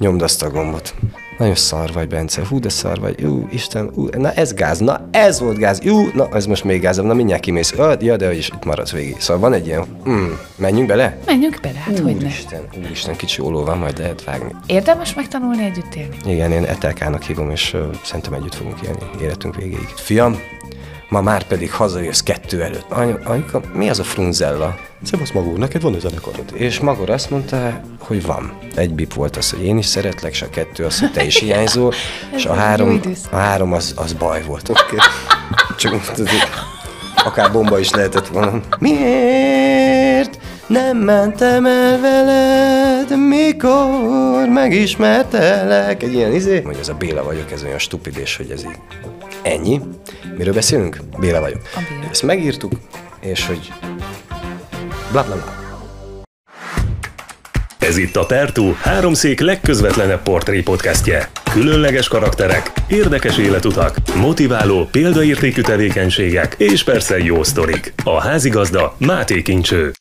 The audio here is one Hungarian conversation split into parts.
nyomd azt a gombot. Nagyon szar vagy, Bence. Hú, de szar vagy. Ú, Isten, ú, na ez gáz. Na ez volt gáz. Ú, na ez most még gázabb. Na mindjárt kimész. Ö, ja, de is itt maradsz végig. Szóval van egy ilyen, mm, menjünk bele? Menjünk bele, hát hogy ne. Úristen, úristen, kicsi óló van, majd lehet vágni. Érdemes megtanulni együtt élni? Igen, én Etelkának hívom, és uh, szerintem együtt fogunk élni életünk végéig. Fiam, ma már pedig hazajössz kettő előtt. Anyu, anyuka, mi az a frunzella? Szevasz Magó, neked van ez zenekarod? És Magor azt mondta, hogy van. Egy bip volt az, hogy én is szeretlek, és a kettő az, hogy te is hiányzol, és a három, a három az, az baj volt. Oké. Okay. Csak tudod, akár bomba is lehetett volna. Miért nem mentem el veled, mikor megismertelek? Egy ilyen izé? Hogy az a Béla vagyok, ez olyan stupidés, hogy ez így. Ennyi. Miről beszélünk? Béla vagyok. A Béla. Ezt megírtuk, és hogy bla bla bla. Ez itt a Pertú háromszék legközvetlenebb portré podcastje. Különleges karakterek, érdekes életutak, motiváló, példaértékű tevékenységek és persze jó sztorik. A házigazda Máté Kincső.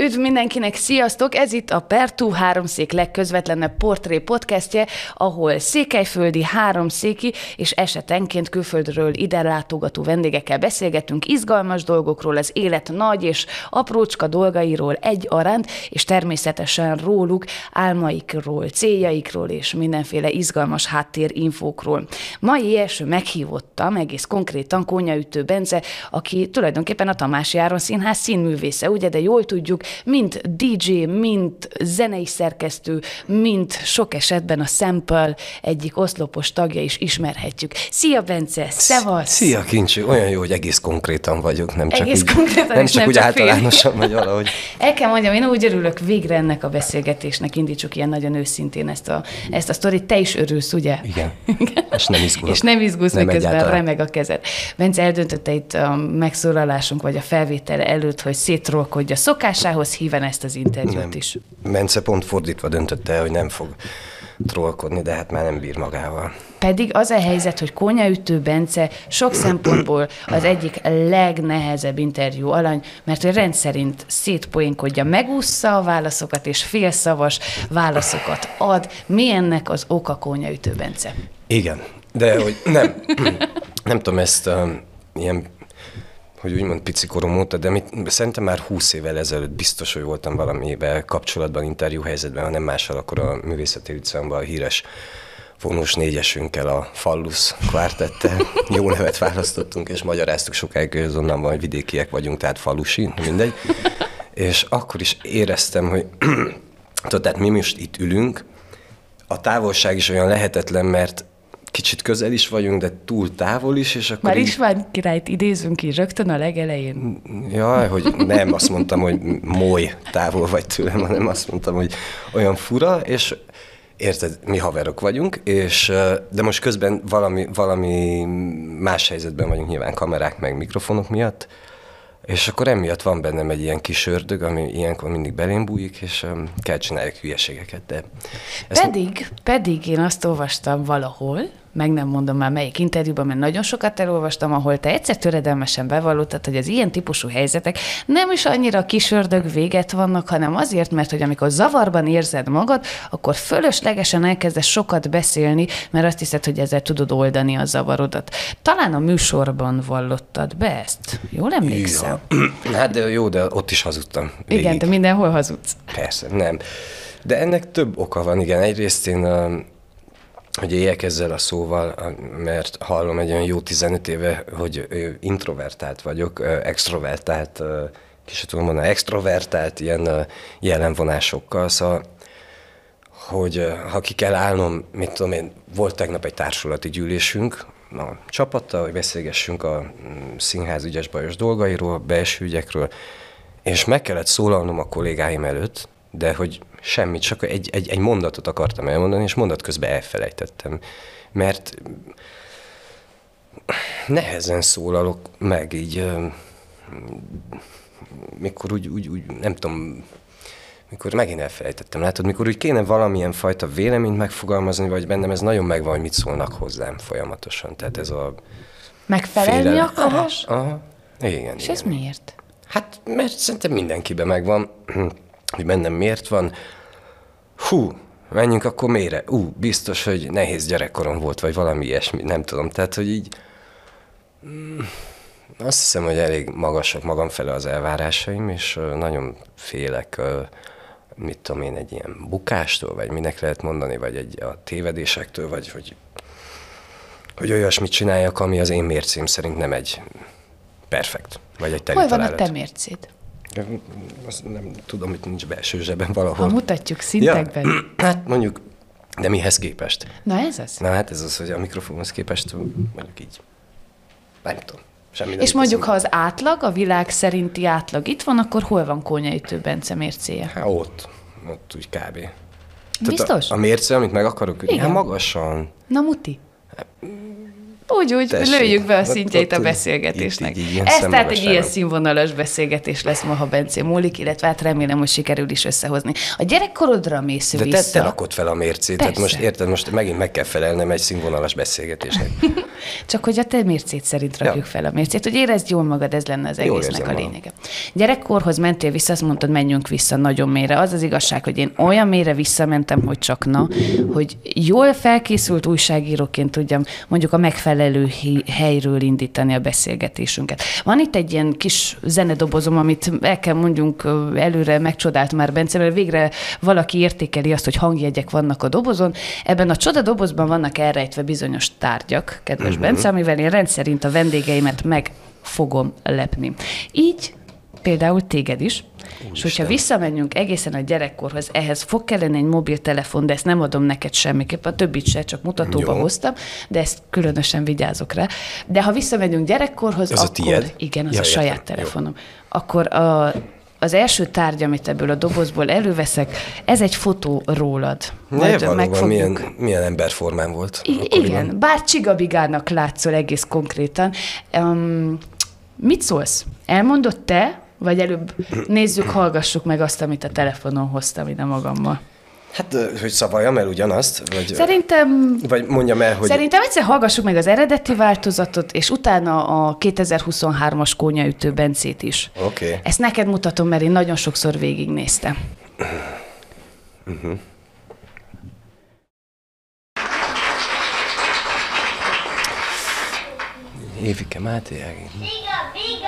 Üdv mindenkinek, sziasztok! Ez itt a Pertú háromszék legközvetlenebb portré podcastje, ahol székelyföldi, háromszéki és esetenként külföldről ide látogató vendégekkel beszélgetünk izgalmas dolgokról, az élet nagy és aprócska dolgairól egyaránt, és természetesen róluk, álmaikról, céljaikról és mindenféle izgalmas háttérinfókról. Mai első meghívottam egész konkrétan Kónyaütő Bence, aki tulajdonképpen a Tamási Áron Színház színművésze, ugye, de jól tudjuk, mint DJ, mint zenei szerkesztő, mint sok esetben a Sample egyik oszlopos tagja is ismerhetjük. Szia, Bence! Szevasz! Szia, Kincső! Olyan jó, hogy egész konkrétan vagyok, nem csak Egész úgy, konkrétan, nem csak nem úgy csak általánosan, vagy valahogy. El kell mondjam, én úgy örülök végre ennek a beszélgetésnek, indítsuk ilyen nagyon őszintén ezt a, ezt a sztorit. Te is örülsz, ugye? Igen. És nem izgulok. És nem izgulsz, Nem miközben egyáltalán. remeg a kezed. Bence eldöntötte itt a megszólalásunk, vagy a felvétel előtt, hogy szétrolkodja szokásához híven ezt az interjút Nem. is. Mence pont fordítva döntötte el, hogy nem fog trollkodni, de hát már nem bír magával. Pedig az a helyzet, hogy Kónyaütő Bence sok szempontból az egyik legnehezebb interjú alany, mert ő rendszerint szétpoénkodja, megúszza a válaszokat, és félszavas válaszokat ad. Mi ennek az oka Kónyaütő Bence? Igen, de hogy nem, nem tudom ezt um, ilyen, hogy úgymond pici korom óta, de mit, szerintem már húsz évvel ezelőtt biztos, hogy voltam valamivel kapcsolatban, interjú helyzetben, ha nem mással, akkor a Művészeti Utcámban a híres vonós négyesünkkel, a Fallus kvártettel jó nevet választottunk, és magyaráztuk sokáig, hogy azonnal hogy vidékiek vagyunk, tehát falusi, mindegy. És akkor is éreztem, hogy tehát mi most itt ülünk, a távolság is olyan lehetetlen, mert kicsit közel is vagyunk, de túl távol is, és akkor Már így, is van királyt idézünk ki rögtön a legelején. Jaj, hogy nem azt mondtam, hogy moly távol vagy tőlem, hanem azt mondtam, hogy olyan fura, és érted, mi haverok vagyunk, és, de most közben valami, valami más helyzetben vagyunk nyilván kamerák meg mikrofonok miatt, és akkor emiatt van bennem egy ilyen kis ördög, ami ilyenkor mindig belém bújik, és um, kell csinálják hülyeségeket, de ezt Pedig, pedig én azt olvastam valahol, meg nem mondom már melyik interjúban, mert nagyon sokat elolvastam, ahol te egyszer töredelmesen bevallottad, hogy az ilyen típusú helyzetek nem is annyira a kis ördög véget vannak, hanem azért, mert hogy amikor zavarban érzed magad, akkor fölöslegesen elkezdesz sokat beszélni, mert azt hiszed, hogy ezzel tudod oldani a zavarodat. Talán a műsorban vallottad be ezt. Jól emlékszem? Ja. Hát de jó, de ott is hazudtam. Igen, végig. te mindenhol hazudsz. Persze, nem. De ennek több oka van, igen. Egyrészt én, hogy éljek ezzel a szóval, mert hallom egy olyan jó 15 éve, hogy introvertált vagyok, extrovertált, ö, kicsit tudom mondani, extrovertált ilyen jelenvonásokkal, szóval hogy ha ki kell állnom, mit tudom én, volt tegnap egy társulati gyűlésünk a csapattal, hogy beszélgessünk a mm, színház ügyes bajos dolgairól, belső ügyekről, és meg kellett szólalnom a kollégáim előtt, de hogy semmit, csak egy, egy, egy mondatot akartam elmondani, és mondat közben elfelejtettem. Mert nehezen szólalok meg így, mikor úgy, úgy, úgy, nem tudom, mikor megint elfelejtettem, látod, mikor úgy kéne valamilyen fajta véleményt megfogalmazni, vagy bennem ez nagyon megvan, hogy mit szólnak hozzám folyamatosan. Tehát ez a Megfelelni félelem. akarás? Aha, igen. És igen. ez miért? Hát, mert szerintem mindenkiben megvan. hogy bennem miért van. Hú, menjünk akkor mélyre. Ú, biztos, hogy nehéz gyerekkorom volt, vagy valami ilyesmi, nem tudom. Tehát, hogy így mm, azt hiszem, hogy elég magasak magam fele az elvárásaim, és nagyon félek, mit tudom én, egy ilyen bukástól, vagy minek lehet mondani, vagy egy a tévedésektől, vagy hogy, hogy olyasmit csináljak, ami az én mércém szerint nem egy perfekt, vagy egy teli Hol van a te mércéd? Azt nem tudom, hogy nincs belső zsebben Ha valahol. mutatjuk szintekben. Ja, hát mondjuk, de mihez képest? Na ez az. Na hát ez az, hogy a mikrofonhoz képest mondjuk így, nem tudom, semmi nem És mondjuk, ha az átlag, a világ szerinti átlag itt van, akkor hol van Kónyaütő Bence mércéje? Hát ott, ott úgy kb. Biztos? A, a mérce, amit meg akarok ütni, hát magasan. Na muti. Úgy, úgy, Tessék. lőjük be a szintjeit a beszélgetésnek. itt így ilyen Ez tehát egy ilyen színvonalas beszélgetés lesz ma, ha Bence múlik, illetve hát remélem, hogy sikerül is összehozni. A gyerekkorodra mész De te, vissza. te rakod fel a mércét, tehát most érted, most megint meg kell felelnem egy színvonalas beszélgetésnek. Csak hogy a te mércét szerint rakjuk Ja. fel a mércét, hogy érezd jól magad, ez lenne az Jól egésznek a lényege. Gyerekkorhoz mentél vissza, azt mondtad, menjünk vissza nagyon mélyre. Az az igazság, hogy én olyan mélyre visszamentem, hogy csak na, hogy jól felkészült újságíróként tudjam mondjuk a megfelelő hi- helyről indítani a beszélgetésünket. Van itt egy ilyen kis zenedobozom, amit el kell mondjunk előre megcsodált már Bence, mert végre valaki értékeli azt, hogy hangjegyek vannak a dobozon. Ebben a csoda dobozban vannak elrejtve bizonyos tárgyak, kedves uh-huh. Bence, amivel én rendszerint a vendégeimet meg fogom lepni. Így például téged is, és hogyha visszamegyünk egészen a gyerekkorhoz, ehhez fog kelleni egy mobiltelefon, de ezt nem adom neked semmiképp, a többit se, csak mutatóba Jó. hoztam, de ezt különösen vigyázok rá. De ha visszamegyünk gyerekkorhoz, Ez a akkor... tiéd? Igen, az Ja, a saját értem. Jó. telefonom. Akkor a, az első tárgy, amit ebből a dobozból előveszek, ez egy fotó rólad. Ne, valóban milyen, milyen emberformán volt. I- akkoriban. igen, bár csigabigának látszol egész konkrétan. Um, mit szólsz? Elmondott te, vagy előbb nézzük, hallgassuk meg azt, amit a telefonon hoztam ide magammal. Hát, hogy szavaljam el ugyanazt? Vagy, Szerintem vagy mondjam el, hogy... Szerintem egyszer hallgassuk meg az eredeti változatot, és utána a 2023-as kónyaütő Bencét is. Oké. Okay. Ezt neked mutatom, mert én nagyon sokszor végignéztem. Évike Máté Ági. Biga,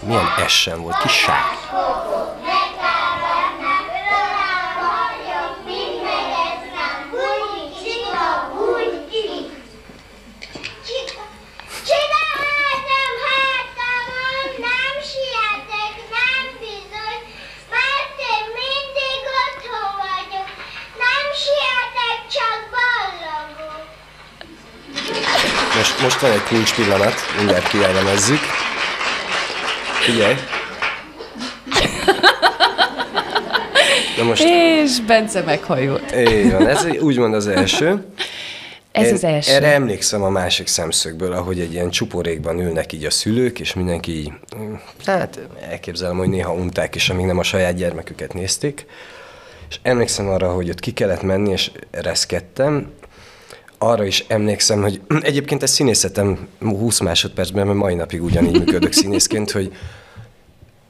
Milyen S sem volt, kis sár. Most, most van egy kulcs pillanat, mindjárt kielemezzük. Figyelj! Na most, És Bence meghajolt. így van, ez úgymond az első. Ez Én az első. Erre emlékszem a másik szemszögből, ahogy egy ilyen csuporékban ülnek így a szülők, és mindenki így, hát elképzelem, hogy néha unták is, amíg nem a saját gyermeküket nézték. És emlékszem arra, hogy ott ki kellett menni, és reszkedtem. Arra is emlékszem, hogy egyébként ez színészetem 20 másodpercben, mert mai napig ugyanígy működök színészként, hogy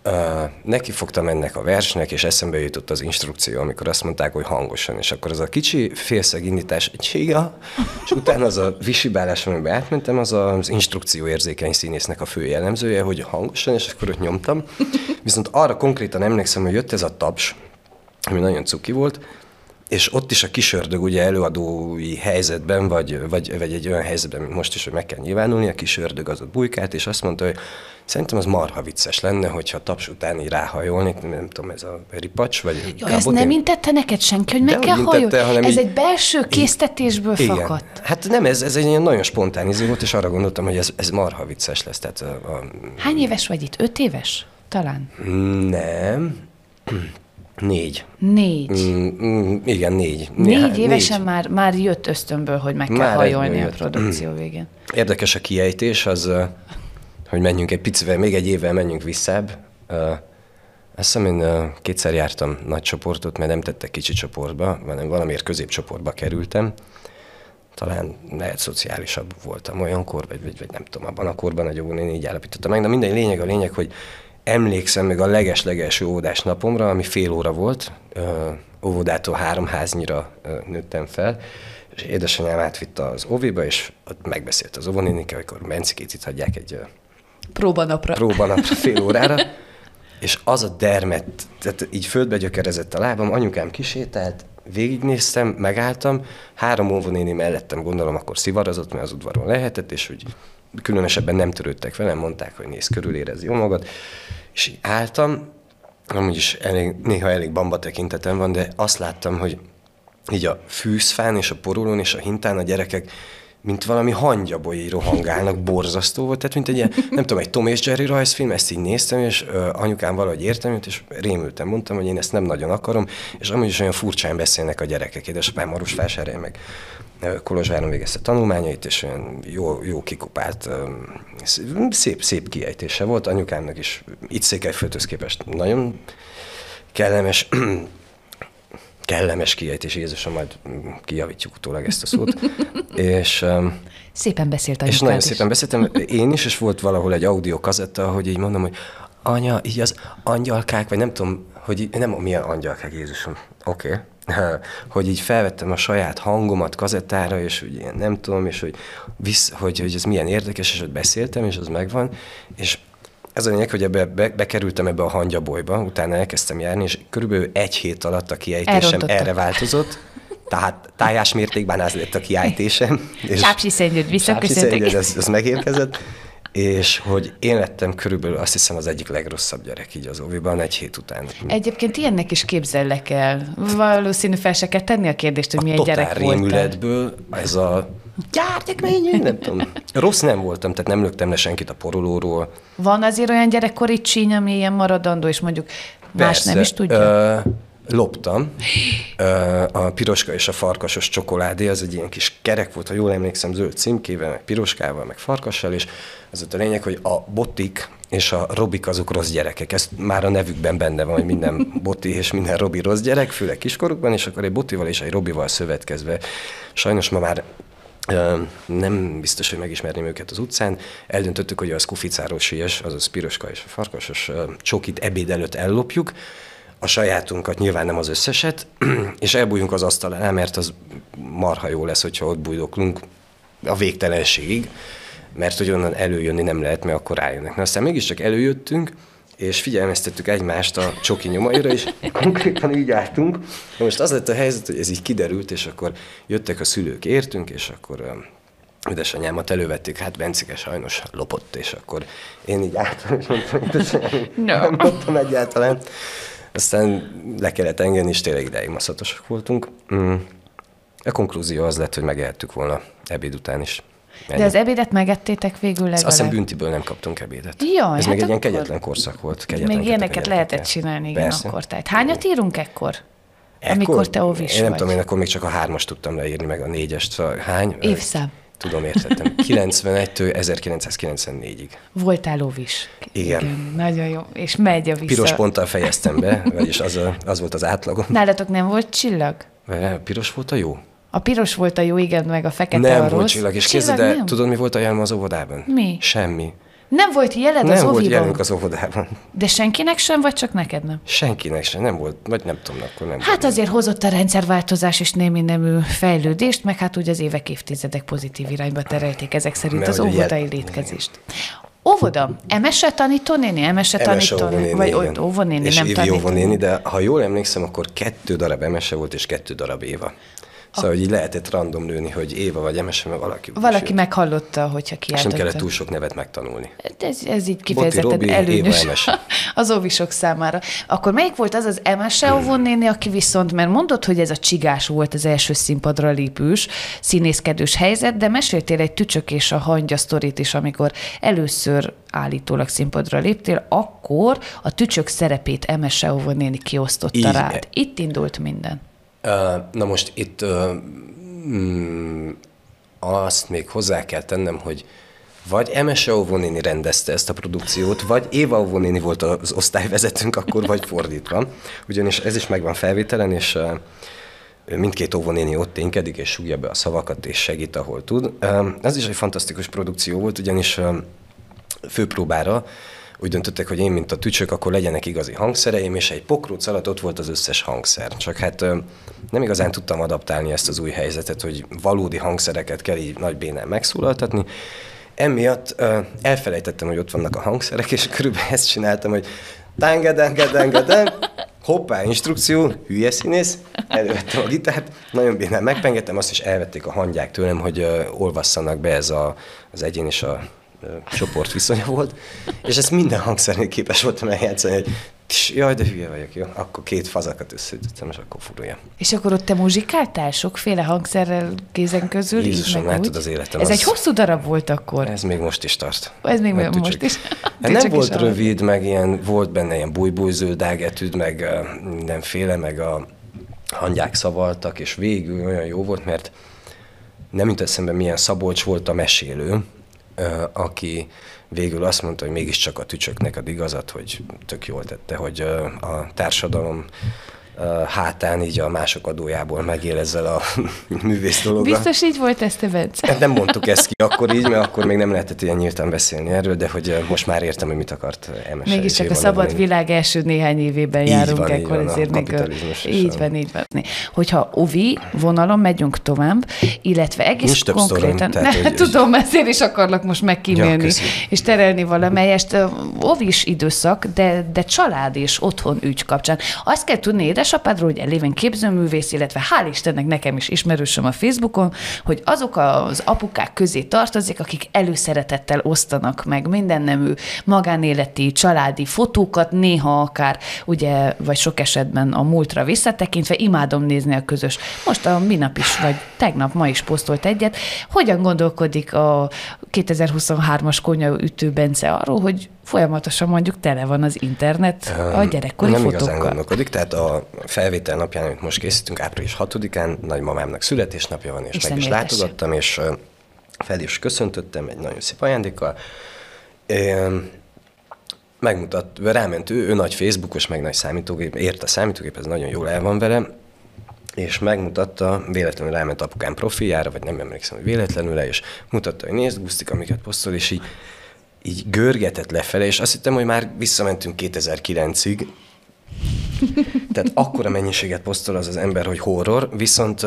Uh, neki fogtam ennek a versnek, és eszembe jutott az instrukció, amikor azt mondták, hogy hangosan, és akkor az a kicsi félszeg indítás, csiga, és utána az a visibálás, amiben átmentem, az az instrukció érzékeny színésznek a fő jellemzője, hogy hangosan, és akkor ott nyomtam. Viszont arra konkrétan emlékszem, hogy jött ez a taps, ami nagyon cuki volt, és ott is a kisördög ugye előadói helyzetben, vagy, vagy, vagy egy olyan helyzetben, mint most is, hogy meg kell nyilvánulni, a kisördög az ott bujkált, és azt mondta, hogy szerintem az marha vicces lenne, hogyha taps után így ráhajolnék, nem tudom, ez a ripacs, vagy ezt ott nem intette neked senki, hogy meg kell hajolni? Ez így- egy belső késztetésből Igen. fakadt. Hát nem, ez, ez egy ilyen nagyon spontán izé volt, és arra gondoltam, hogy ez, ez marha vicces lesz. Tehát a, a, Hány éves vagy itt? Öt éves? Talán. nem, négy. Négy. Mm, mm, igen, négy. Négy Hát, évesen Már, már jött ösztönből, hogy meg kell Már hajolni a produkció végén. Érdekes a kiejtés, az, hogy menjünk egy picivel, még egy évvel menjünk visszább. Azt hiszem, én kétszer jártam nagy csoportot, mert nem tettek kicsi csoportba, hanem valamiért középcsoportba kerültem. Talán lehet szociálisabb voltam olyankor, vagy, vagy, vagy nem tudom, abban a korban a óvónéni így állapította meg. De minden lényeg a lényeg, hogy emlékszem még a leges-legelső óvodás napomra, ami fél óra volt, óvodától három háznyira nőttem fel, és édesanyám átvitte az óviba, és ott megbeszélt az óvónénikkel, amikor Bencikét itt hagyják egy Próbanapra. próbanapra fél órára, és az a dermet, tehát így földbe gyökerezett a lábam, anyukám kisétált, végignéztem, megálltam, három óvónéni mellettem gondolom akkor szivarazott, mert az udvaron lehetett, és úgy különösebben nem törődtek velem, mondták, hogy nézz körül, érez jó magad, és így álltam, amúgy is elég, néha elég bamba tekintetem van, de azt láttam, hogy így a fűzfán és a porulón és a hintán a gyerekek mint valami hangyabolyai rohangálnak, borzasztó volt, tehát mint egy ilyen, nem tudom, egy Tom és Jerry rajzfilm, ezt így néztem, és ö, anyukám valahogy értem jött, és rémültem, mondtam, hogy én ezt nem nagyon akarom, és amúgy is olyan furcsán beszélnek a gyerekek, édesapám Marosvásárhelyen meg. ö, Kolozsváron végezte tanulmányait, és olyan jó, jó kikupált, szép, szép kiejtése volt, anyukámnak is itt Székelyföldhöz képest nagyon kellemes, kellemes kiejtés, Jézusom, majd kijavítjuk utólag ezt a szót. és, Szépen beszélt és nagyon is. szépen beszéltem, én is, és volt valahol egy audio kazetta, hogy így mondom, hogy anya, így az angyalkák, vagy nem tudom, hogy nem milyen angyalkák, Jézusom, oké. Okay. hogy így felvettem a saját hangomat kazettára, és hogy ilyen nem tudom, és hogy, visz, hogy, hogy ez milyen érdekes, és hogy beszéltem, és az megvan, és ez a lényeg, hogy ebbe, be, bekerültem ebbe a hangyabolyba, utána elkezdtem járni, és körülbelül egy hét alatt a kiejtésem erre változott. Tehát tájás mértékben az lett a kiejtésem. és- Sápsi. Sápsi Szentgyörgy, ez, ez megérkezett. És hogy én lettem körülbelül azt hiszem az egyik legrosszabb gyerek így az óviban egy hét után. Egyébként ilyennek is képzellek el. Valószínű fel se kell tenni a kérdést, hogy milyen totál gyerek voltál. rémületből ez a gyártyak menjünk, nem tudom. Rossz nem voltam, tehát nem löktem le senkit a porolóról. Van azért olyan gyerekkori csíny, ami ilyen maradandó, és mondjuk más nem is tudja? Ö, loptam. A piroska és a farkasos csokoládé, az egy ilyen kis kerek volt, ha jól emlékszem, zöld címkével, meg piroskával, meg farkassal, és az ott a lényeg, hogy a botik és a robik azok rossz gyerekek. Ez már a nevükben benne van, hogy minden boti és minden robi rossz gyerek, főleg kiskorukban, és akkor egy botival és egy robival szövetkezve. Sajnos ma már nem biztos, hogy megismerném őket az utcán. Eldöntöttük, hogy a skuficáról sies, azaz piroska és a farkasos csokit ebéd előtt ellopjuk, a sajátunkat nyilván nem az összeset, és elbújjunk az asztalánál, mert az marha jó lesz, hogyha ott bújdoklunk a végtelenségig, mert hogy onnan előjönni nem lehet, mert akkor rájönnek. Na aztán mégiscsak előjöttünk, és figyelmeztettük egymást a csoki nyomaira, és konkrétan így álltunk. Na most az lett a helyzet, hogy ez így kiderült, és akkor jöttek a szülők, értünk, és akkor édesanyámat elővették, hát Bencike sajnos lopott, és akkor én így álltam, és mondtam, édesanyám, No. nem loptam egyáltalán. Aztán le kellett engedni, és tényleg ideig maszatosak voltunk. Mm. A konklúzió az lett, hogy megehettük volna ebéd után is. De az ebédet megettétek végül Azt hiszem legalább? büntiből nem kaptunk ebédet. Jaj, Ez hát még egy ilyen kegyetlen korszak volt. Kegyetlen Még ilyeneket kegyetlen lehetett csinálni, igen, Persze. akkor. Tehát hányat írunk ekkor? Ekkor- Amikor te óvis Én nem vagy. tudom, én akkor még csak a hármas tudtam leírni, meg a négyest. Szóval hány? Évszám. Tudom, értettem. 91-től 1994-ig. Voltál óvis. Igen. Nagyon jó. És megy a vissza. Piros ponttal fejeztem be, vagyis az, a, az volt az átlagom. Nálatok nem volt csillag? Piros volt a jó? A piros volt a jó, igen, meg a fekete nem a volt rossz. csillag, és Csillag képzeld el, nem? tudod, mi volt a jelem az óvodában? Mi? Semmi. Nem volt jeled nem az volt óviban? jelünk az óvodában. De senkinek sem, vagy csak neked nem? Senkinek sem, nem volt, vagy nem tudom, akkor nem Hát volt. azért hozott a rendszerváltozás és némi nemű fejlődést, meg hát úgy az évek, évtizedek pozitív irányba terelték ezek szerint Mert az óvodai jel- létkezést. Óvoda, emese tanítónéni, emese Emese tanítónéni, vagy igen. óvonéni, és nem tanítónéni. de ha jól emlékszem, akkor kettő darab Emese volt, és kettő darab Éva. Szóval, hogy így lehetett random lőni, hogy Éva vagy Emese, mert valaki Valaki meghallotta, hogyha És nem kellett túl sok nevet megtanulni. Ez, ez így kifejezetten Robi, előnyös Éva, az óvisok számára. Akkor melyik volt az az Emese óvónéni, aki viszont, mert mondod, hogy ez a csigás volt az első színpadra lépős, színészkedős helyzet, de meséltél egy tücsök és a hangya sztorit is, amikor először állítólag színpadra léptél, akkor a tücsök szerepét Emese óvónéni kiosztotta Így- rád. Itt indult minden. Na most itt mm, azt még hozzá kell tennem, hogy vagy Emese Óvónéni rendezte ezt a produkciót, vagy Éva Óvónéni volt az osztályvezetőnk akkor, vagy fordítva. Ugyanis ez is megvan felvételen, és mindkét óvónéni ott ténykedik, és súgja be a szavakat, és segít, ahol tud. Ez is egy fantasztikus produkció volt, ugyanis főpróbára úgy döntöttek, hogy én, mint a tücsök, akkor legyenek igazi hangszereim, és egy pokróc alatt ott volt az összes hangszer. Csak hát nem igazán tudtam adaptálni ezt az új helyzetet, hogy valódi hangszereket kell így nagy bénán megszólaltatni. Emiatt elfelejtettem, hogy ott vannak a hangszerek, és körülbelül ezt csináltam, hogy tángadángadángadán, hoppá, instrukció, hülye színész, elővettem a gitárt, nagyon bénán megpengettem, azt is elvették a hangyák tőlem, hogy ö, olvasszanak be ez a, az egyén és a csoport viszonya volt, és ezt minden hangszernél képes voltam eljátszani, hogy tis, jaj, de hülye vagyok, jó? Akkor két fazakat összeütöttem, és akkor furulja. És akkor ott te muzsikáltál sokféle hangszerrel kézen közül? Jézusom, látod az életem, Ez az- egy hosszú darab volt akkor. Ez még most is tart. Ez még Meg most is. Hát nem is volt alap. rövid, meg ilyen, volt benne ilyen bújbújzöld ágetűd, meg mindenféle, meg a hangyák szavaltak, és végül olyan jó volt, mert nem jut eszembe, milyen Szabolcs volt a mesélő, aki végül azt mondta, hogy mégiscsak a tücsöknek ad igazat, hogy tök jól tette, hogy a társadalom hátán így a mások adójából megél ezzel a művész dologgal. Biztos így volt ez, te Bence? Hát nem mondtuk ezt ki akkor így, mert akkor még nem lehetett ilyen nyíltan beszélni erről, de hogy most már értem, hogy mit akart MS. Mégiscsak a szabad világ első néhány évében Így járunk van, így ekkor, van, ezért még... Így a- van, így van. Hogyha ovi vonalon megyünk tovább, illetve egész Nincs konkrétan... sztorom, tehát, ne, hogy- tudom, ezért is akarlak most Ja, megkímélni, köszi. és terelni valamelyest. Ovis időszak, de, de család és otthon ügy kapcsán. Azt kell tudni édesapádról, hogy eléven képzőművész, illetve hál' Istennek nekem is ismerősöm a Facebookon, hogy azok az apukák közé tartozik, akik előszeretettel osztanak meg minden nemű magánéleti, családi fotókat, néha akár, ugye, vagy sok esetben a múltra visszatekintve, imádom nézni a közös. Most a minap is, vagy tegnap, ma is posztolt egyet. Hogyan gondolkodik a 2023-as konyaütő Bence arról, hogy folyamatosan mondjuk tele van az internet a gyerekkori Nem fotókkal? igazán gondolkodik, tehát a felvétel napján, amit most készítünk, április 6-án, nagymamámnak születésnapja van, és Isten meg is éltesse. látogattam, és fel is köszöntöttem egy nagyon szép ajándékkal. Megmutat, ráment ő, ő nagy Facebookos, meg nagy számítógép, ért a számítógép, ez nagyon jól el van vele, és megmutatta, véletlenül ráment apukám profiljára, vagy nem emlékszem, hogy véletlenül és mutatta, hogy nézd, Gusztik, amiket posztol, és így, így görgetett lefele, és azt hittem, hogy már visszamentünk 2009-ig, tehát akkora mennyiséget posztol az az ember, hogy horror, viszont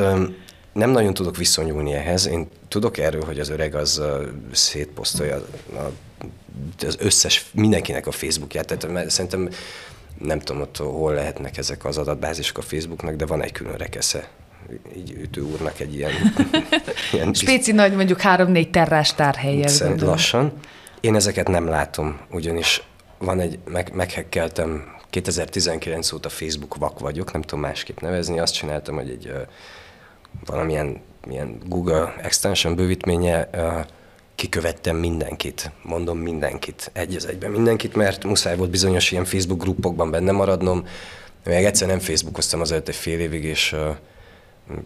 nem nagyon tudok viszonyulni ehhez. Én tudok erről, hogy az öreg az szétposztolja az összes, mindenkinek a Facebookját, tehát szerintem nem tudom ott hol lehetnek ezek az adatbázisok a Facebooknak, de van egy külön rekesze így ütő úrnak egy ilyen, ilyen Spéci nagy, mondjuk 3-4 terrás gondolom. lassan. Én ezeket nem látom, ugyanis van egy, meg, meghekkeltem 2019 óta Facebook vak vagyok, nem tudom másképp nevezni, azt csináltam, hogy egy ö, valamilyen milyen Google extension bővítménye kikövettem mindenkit, mondom mindenkit, egy az egyben mindenkit, mert muszáj volt bizonyos ilyen Facebook gruppokban benne maradnom. Még egyszer nem Facebookoztam az előtt egy fél évig, és ö,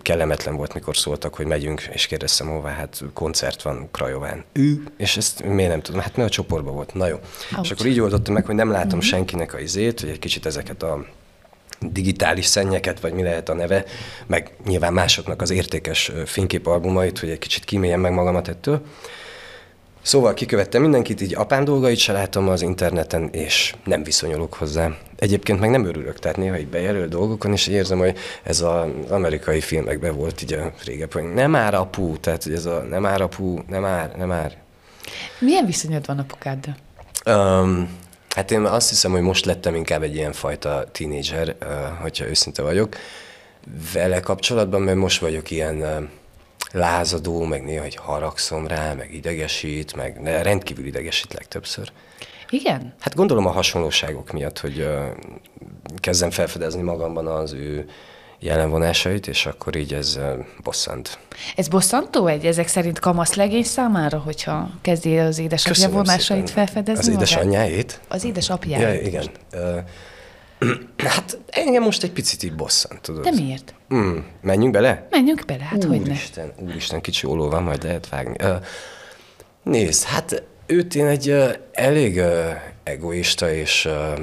kellemetlen volt, mikor szóltak, hogy megyünk, és kérdeztem hová, hát koncert van Krajován. Ő, és ezt miért nem tudom, hát mert a csoportban volt. Na jó. Ouch. És akkor így oldottam meg, hogy nem látom senkinek a izét, hogy egy kicsit ezeket a digitális szennyeket, vagy mi lehet a neve, meg nyilván másoknak az értékes fényképalbumait, hogy egy kicsit kiméljem meg magamat ettől. Szóval kikövettem mindenkit, így apám dolgait se látom az interneten, és nem viszonyulok hozzá. Egyébként meg nem örülök, tehát néha így bejelöl dolgokon, és érzem, hogy ez az amerikai filmekben volt így a régebben, nem ár apu, tehát hogy ez a nem ár apu, nem ár, nem ár. Milyen viszonyod van apukáddal? Um, hát én azt hiszem, hogy most lettem inkább egy ilyen fajta tínédzser, uh, hogyha őszinte vagyok. Vele kapcsolatban, mert most vagyok ilyen uh, lázadó, meg néha hogy haragszom rá, meg idegesít, meg de rendkívül idegesít legtöbbször. Igen? Hát gondolom a hasonlóságok miatt, hogy uh, kezdem felfedezni magamban az ő jelenvonásait, és akkor így ez uh, bosszant. Ez bosszantó egy ezek szerint kamaszlegény számára, hogyha kezdi az édesapja Köszönöm vonásait szépen. felfedezni? Az magát? édesanyjáét? Az édesapját. Ja, igen. Uh, hát engem most egy picit így bosszant, tudod. De miért? Mm, menjünk bele? Menjünk bele, hát hogy. Úristen, úristen, kicsi óló van, majd lehet vágni. Uh, Nézd, hát őt én egy ö, elég ö, egoista és ö,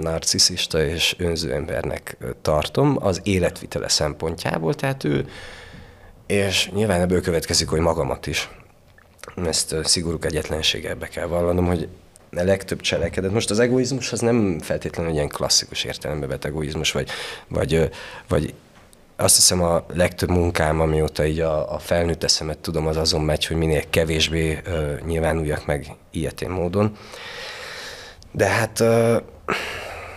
narciszista és önző embernek ö, tartom az életvitele szempontjából, tehát ő, és nyilván ebből következik, hogy magamat is. Ezt ö, szigorú egyetlenséggel be kell vallanom, hogy a legtöbb cselekedet. Most az egoizmus az nem feltétlenül ilyen klasszikus értelembe vett egoizmus, vagy, vagy, vagy azt hiszem a legtöbb munkám, amióta így a, a felnőtt eszemet tudom, az azon megy, hogy minél kevésbé ö, nyilvánuljak meg ilyetén módon. De hát ö,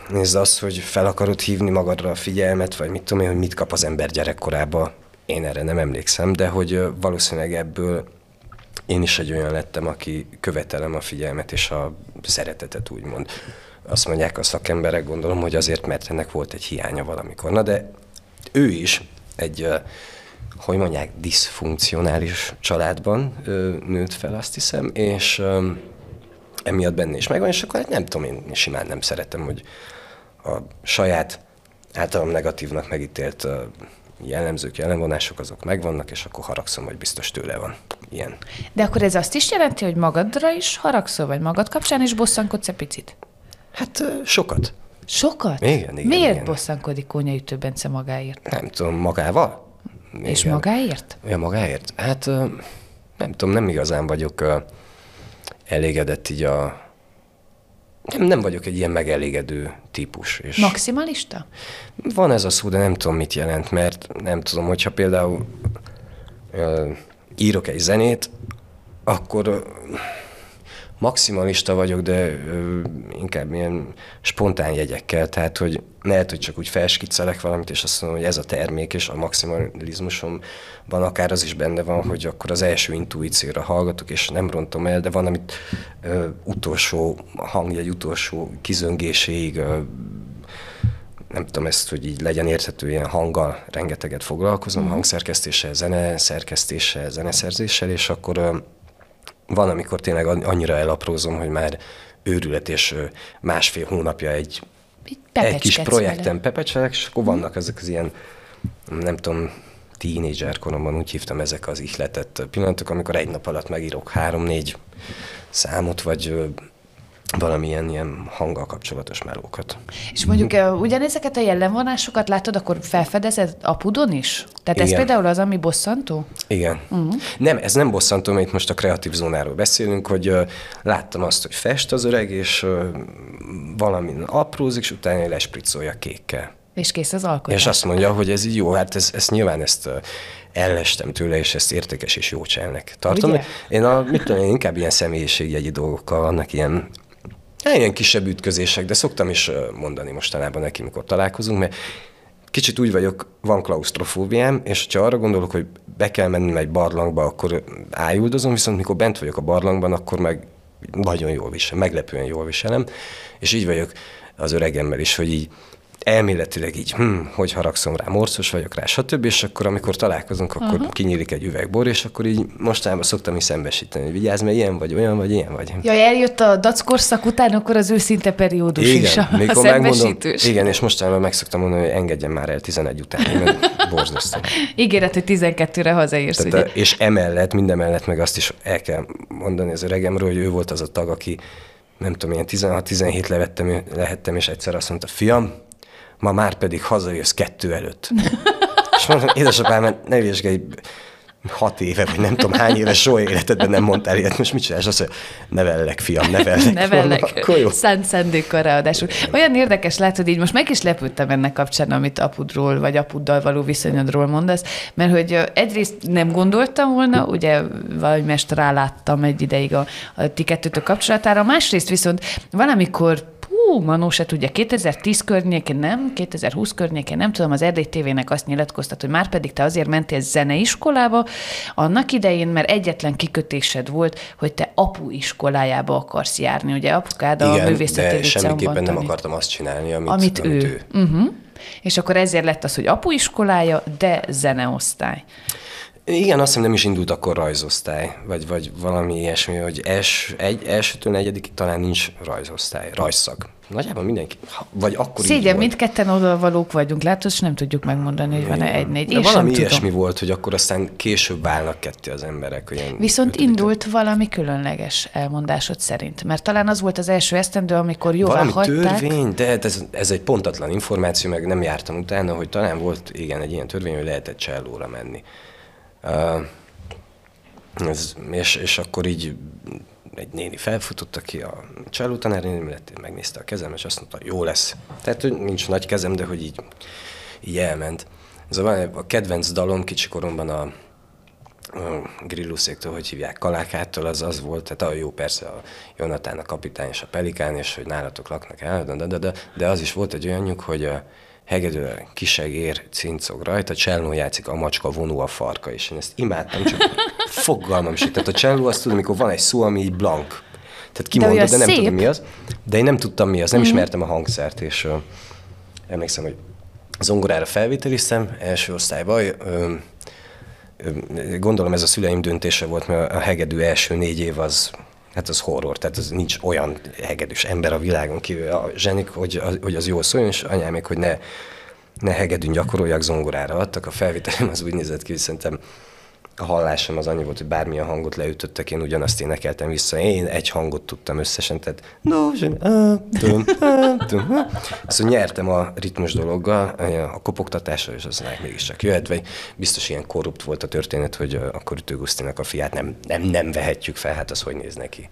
nézd azt, hogy fel akarod hívni magadra a figyelmet, vagy mit tudom én, hogy mit kap az ember gyerekkorába, én erre nem emlékszem, de hogy valószínűleg ebből én is egy olyan lettem, aki követelem a figyelmet és a szeretetet, úgymond. Azt mondják a szakemberek, gondolom, hogy azért, mert ennek volt egy hiánya valamikor. Na de ő is egy, hogy mondják, diszfunkcionális családban nőtt fel, azt hiszem, és emiatt benne is megvan, és akkor hát nem tudom, én simán nem szeretem, hogy a saját általam negatívnak megítélt jellemzők, jellemvonások azok megvannak, és akkor haragszom, hogy biztos tőle van. Ilyen. De akkor ez azt is jelenti, hogy magadra is haragszol, vagy magad kapcsán is bosszankodsz egy picit? Hát sokat. Sokat? Igen, igen, Miért igen. bosszankodik Kónya Ütő Bence magáért? Nem tudom, magával? És Igen. magáért? Ja, magáért? Hát nem tudom, nem igazán vagyok elégedett így a... Nem, nem vagyok egy ilyen megelégedő típus. És Maximalista? van ez a szó, de nem tudom, mit jelent, mert nem tudom, hogyha például ö, írok egy zenét, akkor maximalista vagyok, de ö, inkább ilyen spontán jegyekkel, tehát hogy lehet, hogy csak úgy felskiccelek valamit, és azt mondom, hogy ez a termék, és a maximalizmusomban akár az is benne van, hogy akkor az első intuícióra hallgatok, és nem rontom el, de van, amit ö, utolsó hangjegy, utolsó kizöngéséig ö, nem tudom ezt, hogy így legyen érthető ilyen hanggal, rengeteget foglalkozom, Mhm. hangszerkesztéssel, zene szerkesztéssel, zeneszerzéssel, és akkor van, amikor tényleg an- annyira elaprózom, hogy már őrület, és másfél hónapja egy, egy kis projekten vele. pepecselek, és akkor vannak ezek az ilyen, nem tudom, tínédzser koromban úgy hívtam ezek az ihletett pillanatok, amikor egy nap alatt megírok három-négy számot, vagy valamilyen ilyen hanggal kapcsolatos melókat. És mondjuk ugyanezeket a jellemvonásokat látod, akkor felfedezed apudon is? Tehát ez Igen. például az, ami bosszantó? Igen. Uh-huh. Nem, ez nem bosszantó, mert itt most a kreatív zónáról beszélünk, hogy uh, láttam azt, hogy fest az öreg, és uh, valamin aprózik, és utána lespricolja kékkel. És kész az alkotás. És azt mondja, hogy ez így jó, hát ez, ezt nyilván ezt uh, ellestem tőle, és ezt értékes és jó cselnek tartom. Ugye? Én, a, mit tudom, én inkább ilyen személyiségjegyi dolgokkal vannak ilyen Hát ilyen kisebb ütközések, de szoktam is mondani mostanában neki, mikor találkozunk, mert kicsit úgy vagyok, van klaustrofóbiám, és ha arra gondolok, hogy be kell mennem egy barlangba, akkor ájuldozom, viszont mikor bent vagyok a barlangban, akkor meg nagyon jól visel, meglepően jól viselem, és így vagyok az öregemmel is, hogy így elméletileg így, hm, hogy haragszom rá, morcos vagyok rá, stb. És akkor, amikor találkozunk, akkor uh-huh. kinyílik egy üveg bor, és akkor így mostanában szoktam is szembesíteni, hogy vigyázz, mert ilyen vagy, olyan vagy, ilyen vagy. Ja, eljött a dac korszak után, akkor az őszinte periódus is a, a megmondom, igen, és mostanában meg szoktam mondani, hogy engedjen már el 11 után, mert borzasztó. Ígéret, hogy 12-re hazaérsz, ugye? Tehát, és emellett, mindemellett meg azt is el kell mondani az öregemről, hogy ő volt az a tag, aki nem tudom, ilyen 16-17 levettem, lehettem, és egyszer azt mondta, fiam, ma már pedig hazajössz kettő előtt. és mondom, édesapám, ne vizsgálj, hat éve, vagy nem tudom hány éve, soha életedben nem mondtál ilyet, most mit csinálsz? Azt mondja, nevellek, fiam, nevellek. Mondom, Nevellek. Akkor jó. Szánt szándékkal ráadásul. Olyan érdekes látod, így most meg is lepődtem ennek kapcsán, amit apudról, vagy apuddal való viszonyodról mondasz, mert hogy egyrészt nem gondoltam volna, ugye valahogy mest ráláttam egy ideig a, a ti kettőtök kapcsolatára, másrészt viszont valamikor Hú, Manó se tudja, 2010 környékén nem, 2020 környékén nem tudom, az Erdély TV-nek azt nyilatkoztat, hogy már pedig te azért mentél zeneiskolába, annak idején, mert egyetlen kikötésed volt, hogy te apu iskolájába akarsz járni, ugye apukád a Igen, művészeti de semmiképpen liceumban nem tanít. akartam azt csinálni, amit, Amit, ő. Uh-huh. És akkor ezért lett az, hogy apu iskolája, de zeneosztály. Igen, azt hiszem nem is indult akkor rajzosztály, vagy, vagy valami ilyesmi, hogy els, egy, elsőtől negyedikig talán nincs rajzosztály, rajszak. Nagyjából mindenki, vagy akkor Szégyen, mindketten odavalók vagyunk, látod, és nem tudjuk megmondani, hogy van-e egy-négy. De Én valami tudom. ilyesmi volt, hogy akkor aztán később válnak ketté az emberek. Olyan Viszont ötödik- indult valami különleges elmondásod szerint. Mert talán az volt az első esztendő, amikor jóvá Valami hagyták. törvény, de hát ez, ez egy pontatlan információ, meg nem jártam utána, hogy talán volt, igen, egy ilyen törvény, hogy lehetett csellóra menni. Ez, és, és akkor így egy néni felfutott, aki a cselló tanár, néni lett, megnézte a kezem, és azt mondta, jó lesz. Tehát, hogy nincs nagy kezem, de hogy így, így elment. Ez a, a kedvenc dalom kicsikoromban a, a grilluszéktől, hogy hívják, Kalákától, az az volt, tehát a jó persze a Jonatán, a kapitány és a pelikán, és hogy nálatok laknak el, de, de, de, de az is volt egy olyanjuk, hogy a hegedő kisegér cincog rajta, cselló játszik, a macska vonó a farka, és én ezt imádtam, csak fogalmam sem. Tehát a cselló azt tudom, amikor van egy szó, ami így blank. Tehát kimondod, de, de nem szép. tudom mi az. De én nem tudtam mi az, nem ismertem a hangszert, és ö, emlékszem, hogy zongorára felvételiztem első osztályban, ö, Ö, Gondolom ez a szüleim döntése volt, mert a hegedű első négy év az, hát az horror, tehát az nincs olyan hegedűs ember a világon kívül a zsenik, hogy, hogy az jól szóljon, és anyám még, hogy ne, ne hegedűn gyakoroljak, zongorára adtak. A felvételem az úgy nézett ki, hogy szerintem a hallásom az annyi volt, hogy bármilyen hangot leütöttek, én ugyanazt énekeltem vissza. Én egy hangot tudtam összesen, tehát no, tum, tum. Szóval nyertem a ritmus dologgal, a kopogtatással, és aztán mégiscsak jöhet, vagy biztos ilyen korrupt volt a történet, hogy akkor Ütő Gusztinak a fiát nem, nem, nem vehetjük fel, hát az hogy néz neki.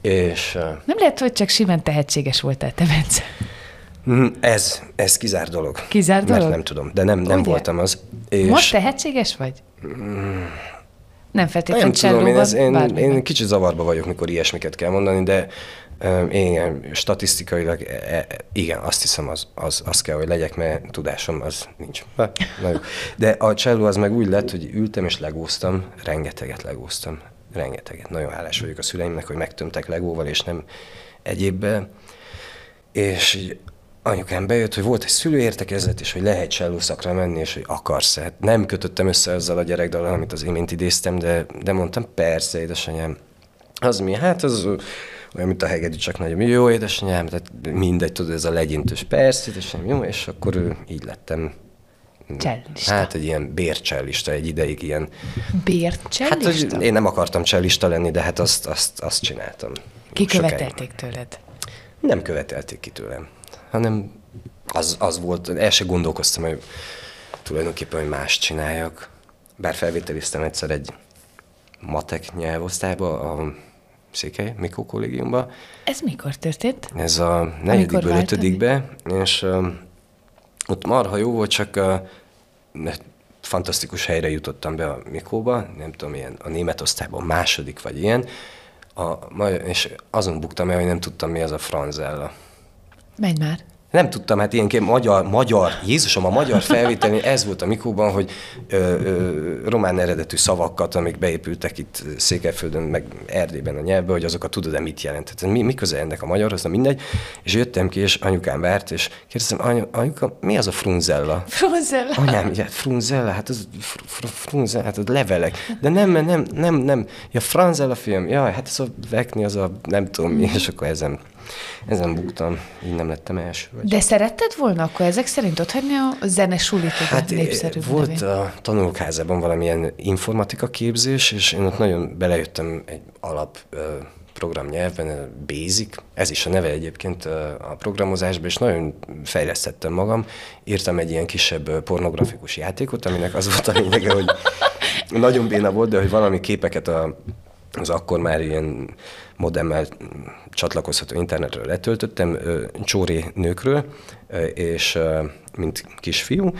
És Nem lehet, hogy csak simán tehetséges voltál te, Bence. mm, ez, ez kizár dolog. Kizár Mert dolog? nem tudom, de nem, nem Ugye? voltam az. És Most tehetséges vagy? Nem feltétlenül Nem tudom, én, ez, én, bármiben. én kicsit zavarba vagyok, mikor ilyesmiket kell mondani, de ö, én statisztikailag e, e, igen, azt hiszem, az, az, az kell, hogy legyek, mert tudásom az nincs. Ha, na jó. De a cselló az meg úgy lett, hogy ültem és legóztam, rengeteget legóztam, rengeteget. Nagyon hálás vagyok a szüleimnek, hogy megtömtek legóval, és nem egyébben. És így anyukám bejött, hogy volt egy szülőértekezlet, és hogy lehet csellószakra menni, és hogy akarsz hát Nem kötöttem össze ezzel a gyerekdallal, amit az imént idéztem, de, de mondtam, persze, édesanyám. Az mi? Hát az olyan, mint a hegedű, csak nagyobb. Jó, édesanyám, tehát mindegy, tudod, ez a legyintős, persze, édesanyám, jó, és akkor így lettem. Csellista. Hát egy ilyen bércsellista, egy ideig ilyen. Bért Hát, hogy én nem akartam csellista lenni, de hát azt, azt, azt csináltam. Sokáig. Kikövetelték tőled. Nem követelték ki tőlem, hanem az, az volt, el se gondolkoztam, hogy tulajdonképpen, hogy más csináljak. Bár felvételiztem egyszer egy matek nyelvosztályba, a Székely Mikó kollégiumba. Ez mikor történt? Ez a negyedikből ötödikbe, és um, ott marha jó volt, csak uh, fantasztikus helyre jutottam be a Mikóba, nem tudom, ilyen a német osztályban második vagy ilyen, a, és azon buktam el, hogy nem tudtam, mi az a franzella. Menj már. Nem tudtam, hát ilyenként magyar, magyar, Jézusom, a magyar felvételén ez volt a Mikóban, hogy ö, ö, román eredetű szavakat, amik beépültek itt Székelyföldön, meg Erdélyben a nyelvbe, hogy azokat tudod-e mit jelent. Tehát mi, mi köze ennek a magyarhoz, na mindegy. És jöttem ki, és anyukám várt, és kérdeztem, anyu, anyuka, mi az a frunzella? Frozel. Anyám, ja, frunzella, hát az fr- fr- frunzella, hát az levelek. De nem, nem, nem, nem. Ja, franzella film, jaj, hát ez a vekni, az a nem tudom mi, és akkor ezen, ezen buktam, így nem lettem első. Vagy. De szeretted volna akkor ezek szerint ott hagyni a zene sulit, Hát népszerű volt nevén? a tanulókházában valamilyen informatika képzés, és én ott nagyon belejöttem egy alap a Basic, ez is a neve egyébként a programozásban, és nagyon fejlesztettem magam. Írtam egy ilyen kisebb pornografikus játékot, aminek az volt a lényege, hogy nagyon béna volt, de hogy valami képeket a, az akkor már ilyen modemmel csatlakozható internetről letöltöttem, ö, csóré nőkről, és mint kisfiú,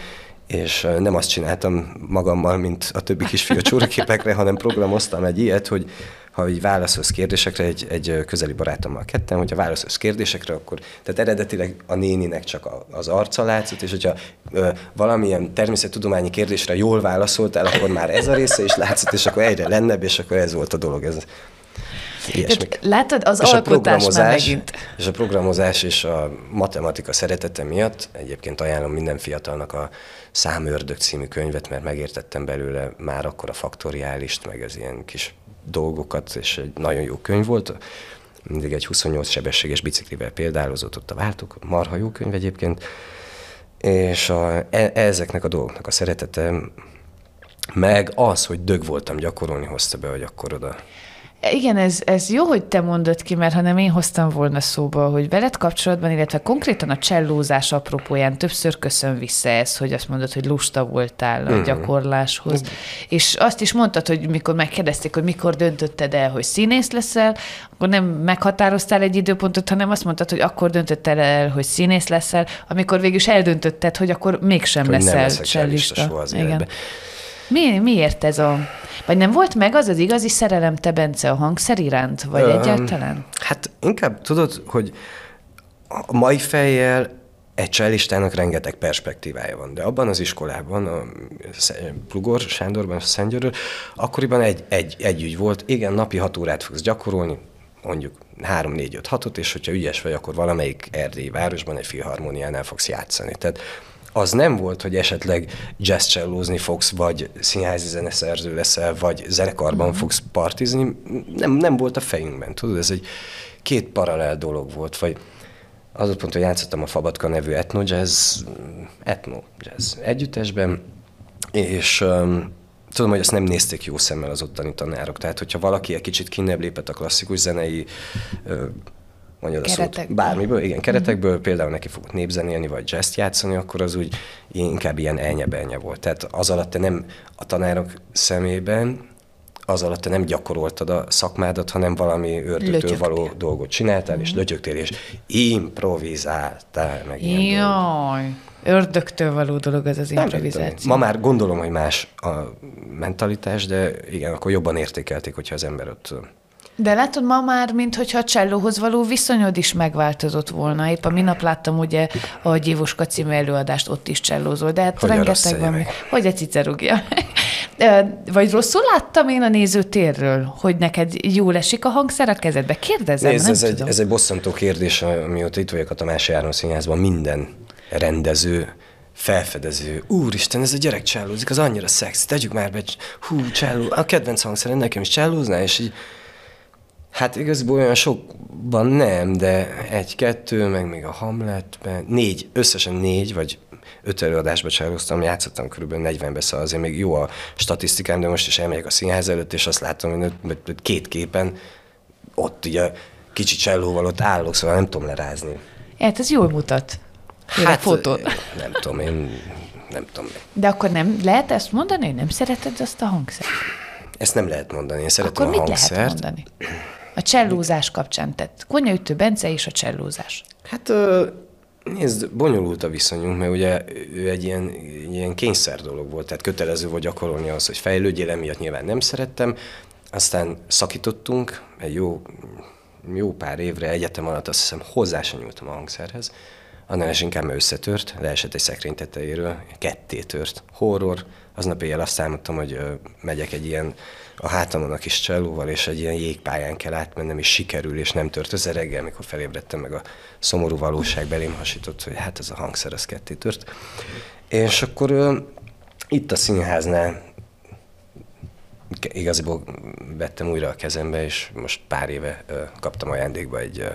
és nem azt csináltam magammal, mint a többi kisfiú a csóraképekre, hanem programoztam egy ilyet, hogy ha így válaszolsz kérdésekre, egy, egy közeli barátommal ketten, hogyha válaszolsz kérdésekre, akkor, tehát eredetileg a néninek csak a, az arca látszott, és hogyha ö, valamilyen természettudományi kérdésre jól válaszoltál, akkor már ez a része is látszott, és akkor egyre lennebb, és akkor ez volt a dolog. Ez, Ilyesmik. Látod, az és a alkotás már programozás, megint. és a programozás és a matematika szeretete miatt egyébként ajánlom minden fiatalnak a Számördög című könyvet, mert megértettem belőle már akkor a faktoriálist, meg az ilyen kis dolgokat, és egy nagyon jó könyv volt. Mindig egy 28 sebességes biciklivel példálozott ott a váltók, marha jó könyv egyébként. És a, e, ezeknek a dolgoknak a szeretete, meg az, hogy dög voltam gyakorolni, hozta be, hogy akkor oda Igen, ez, ez jó, hogy te mondod ki, mert ha nem én hoztam volna szóba, hogy veled kapcsolatban, illetve konkrétan a csellózás apropóján többször köszön vissza ez, hogy azt mondod, hogy lusta voltál a gyakorláshoz. És azt is mondtad, hogy mikor megkérdezték, hogy mikor döntötted el, hogy színész leszel, akkor nem meghatároztál egy időpontot, hanem azt mondtad, hogy akkor döntötted el, hogy színész leszel, amikor végül is eldöntötted, hogy akkor mégsem hogy leszel csellista. Igen. Mi, miért ez a... Vagy nem volt meg az az igazi szerelem te, Bence, a hangszer iránt? Vagy Öm, egyáltalán? Hát inkább tudod, hogy a mai fejjel egy csellistának rengeteg perspektívája van, de abban az iskolában, a Plugor Sándorban, a Szentgyörről, akkoriban egy, egy, egy ügy volt, igen, napi hat órát fogsz gyakorolni, mondjuk 3 4 5 6 és hogyha ügyes vagy, akkor valamelyik erdélyi városban egy filharmóniánál fogsz játszani. Tehát az nem volt, hogy esetleg jazz csellózni fogsz, vagy színházi zeneszerző leszel, vagy zenekarban uh-huh. fogsz partizni. Nem, nem volt a fejünkben, tudod, ez egy két paralel dolog volt, vagy az ott pont, hogy játszottam a Fabatka nevű etno jazz, etno jazz együttesben, és um, tudom, hogy azt nem nézték jó szemmel az ottani tanárok. Tehát, hogyha valaki egy kicsit kinnebb lépett a klasszikus zenei ö, mondjad a szót, bármiből, igen, keretekből, mm-hmm. például neki fogott népzenélni, vagy jazz játszani, akkor az úgy inkább ilyen elnye volt. Tehát az alatt te nem a tanárok szemében, az alatt te nem gyakoroltad a szakmádat, hanem valami ördögtől való dolgot csináltál, és lötyögtél, és improvizáltál, meg ilyen. Jaj, ördögtől való dolog ez az Nem improvizáció. Ma már gondolom, hogy más a mentalitás, de igen, akkor jobban értékelték, hogyha az ember ott... De látod, ma már, mintha a csellóhoz való viszonyod is megváltozott volna. Épp a minap láttam ugye a Gyévoska című előadást, ott is csellózol, de hát Hogy rengeteg van. meg. Hogy a cicerugja. Vagy rosszul láttam én a nézőtérről, hogy neked jól esik a hangszer a kezedbe? Kérdezem, Nézd, nem ez egy, tudom. ez egy bosszantó kérdés, amióta itt vagyok a Tamási Áron Színházban, minden rendező, felfedező, úristen, ez a gyerek csellózik, az annyira szexi, tegyük már be, hú, cselló, a kedvenc hangszerem nekem is csellózná, és így, hát igazából olyan sokban nem, de egy-kettő, meg még a Hamletben, négy, összesen négy, vagy öt előadásba csellóztam, játszottam körülbelül 40-be, szóval azért még jó a statisztikám, de most is elmegyek a színház előtt, és azt látom, hogy két képen ott ugye kicsi csellóval ott állok, szóval nem tudom lerázni. Hát ez jól mutat. Hát, fotót. Nem tudom, én nem tudom. De akkor nem lehet ezt mondani, hogy nem szereted azt a hangszert? Ezt nem lehet mondani, én szeretem Akkor a mit hangszert. lehet mondani? A csellózás kapcsán tett. Konyaütő Bence és a csellózás. Hát nézd, bonyolult a viszonyunk, mert ugye ő egy ilyen, ilyen kényszer dolog volt, tehát kötelező volt gyakorolni az, hogy fejlődjél, emiatt nyilván nem szerettem. Aztán szakítottunk egy jó, jó pár évre, egyetem alatt azt hiszem hozzá sem nyúltam a hangszerhez. Annál is inkább összetört, leesett egy szekrény tetejéről, ketté tört. Horror. Aznap éjjel azt álmodtam, hogy megyek egy ilyen a hátamon a kis csellóval, és egy ilyen jégpályán kell átmennem, és sikerül, és nem tört össze reggel, mikor felébredtem, meg a szomorú valóság belém hasított, hogy hát ez a hangszer, az ketté tört. És akkor ö, itt a színháznál igaziból vettem újra a kezembe, és most pár éve ö, kaptam ajándékba egy, ö,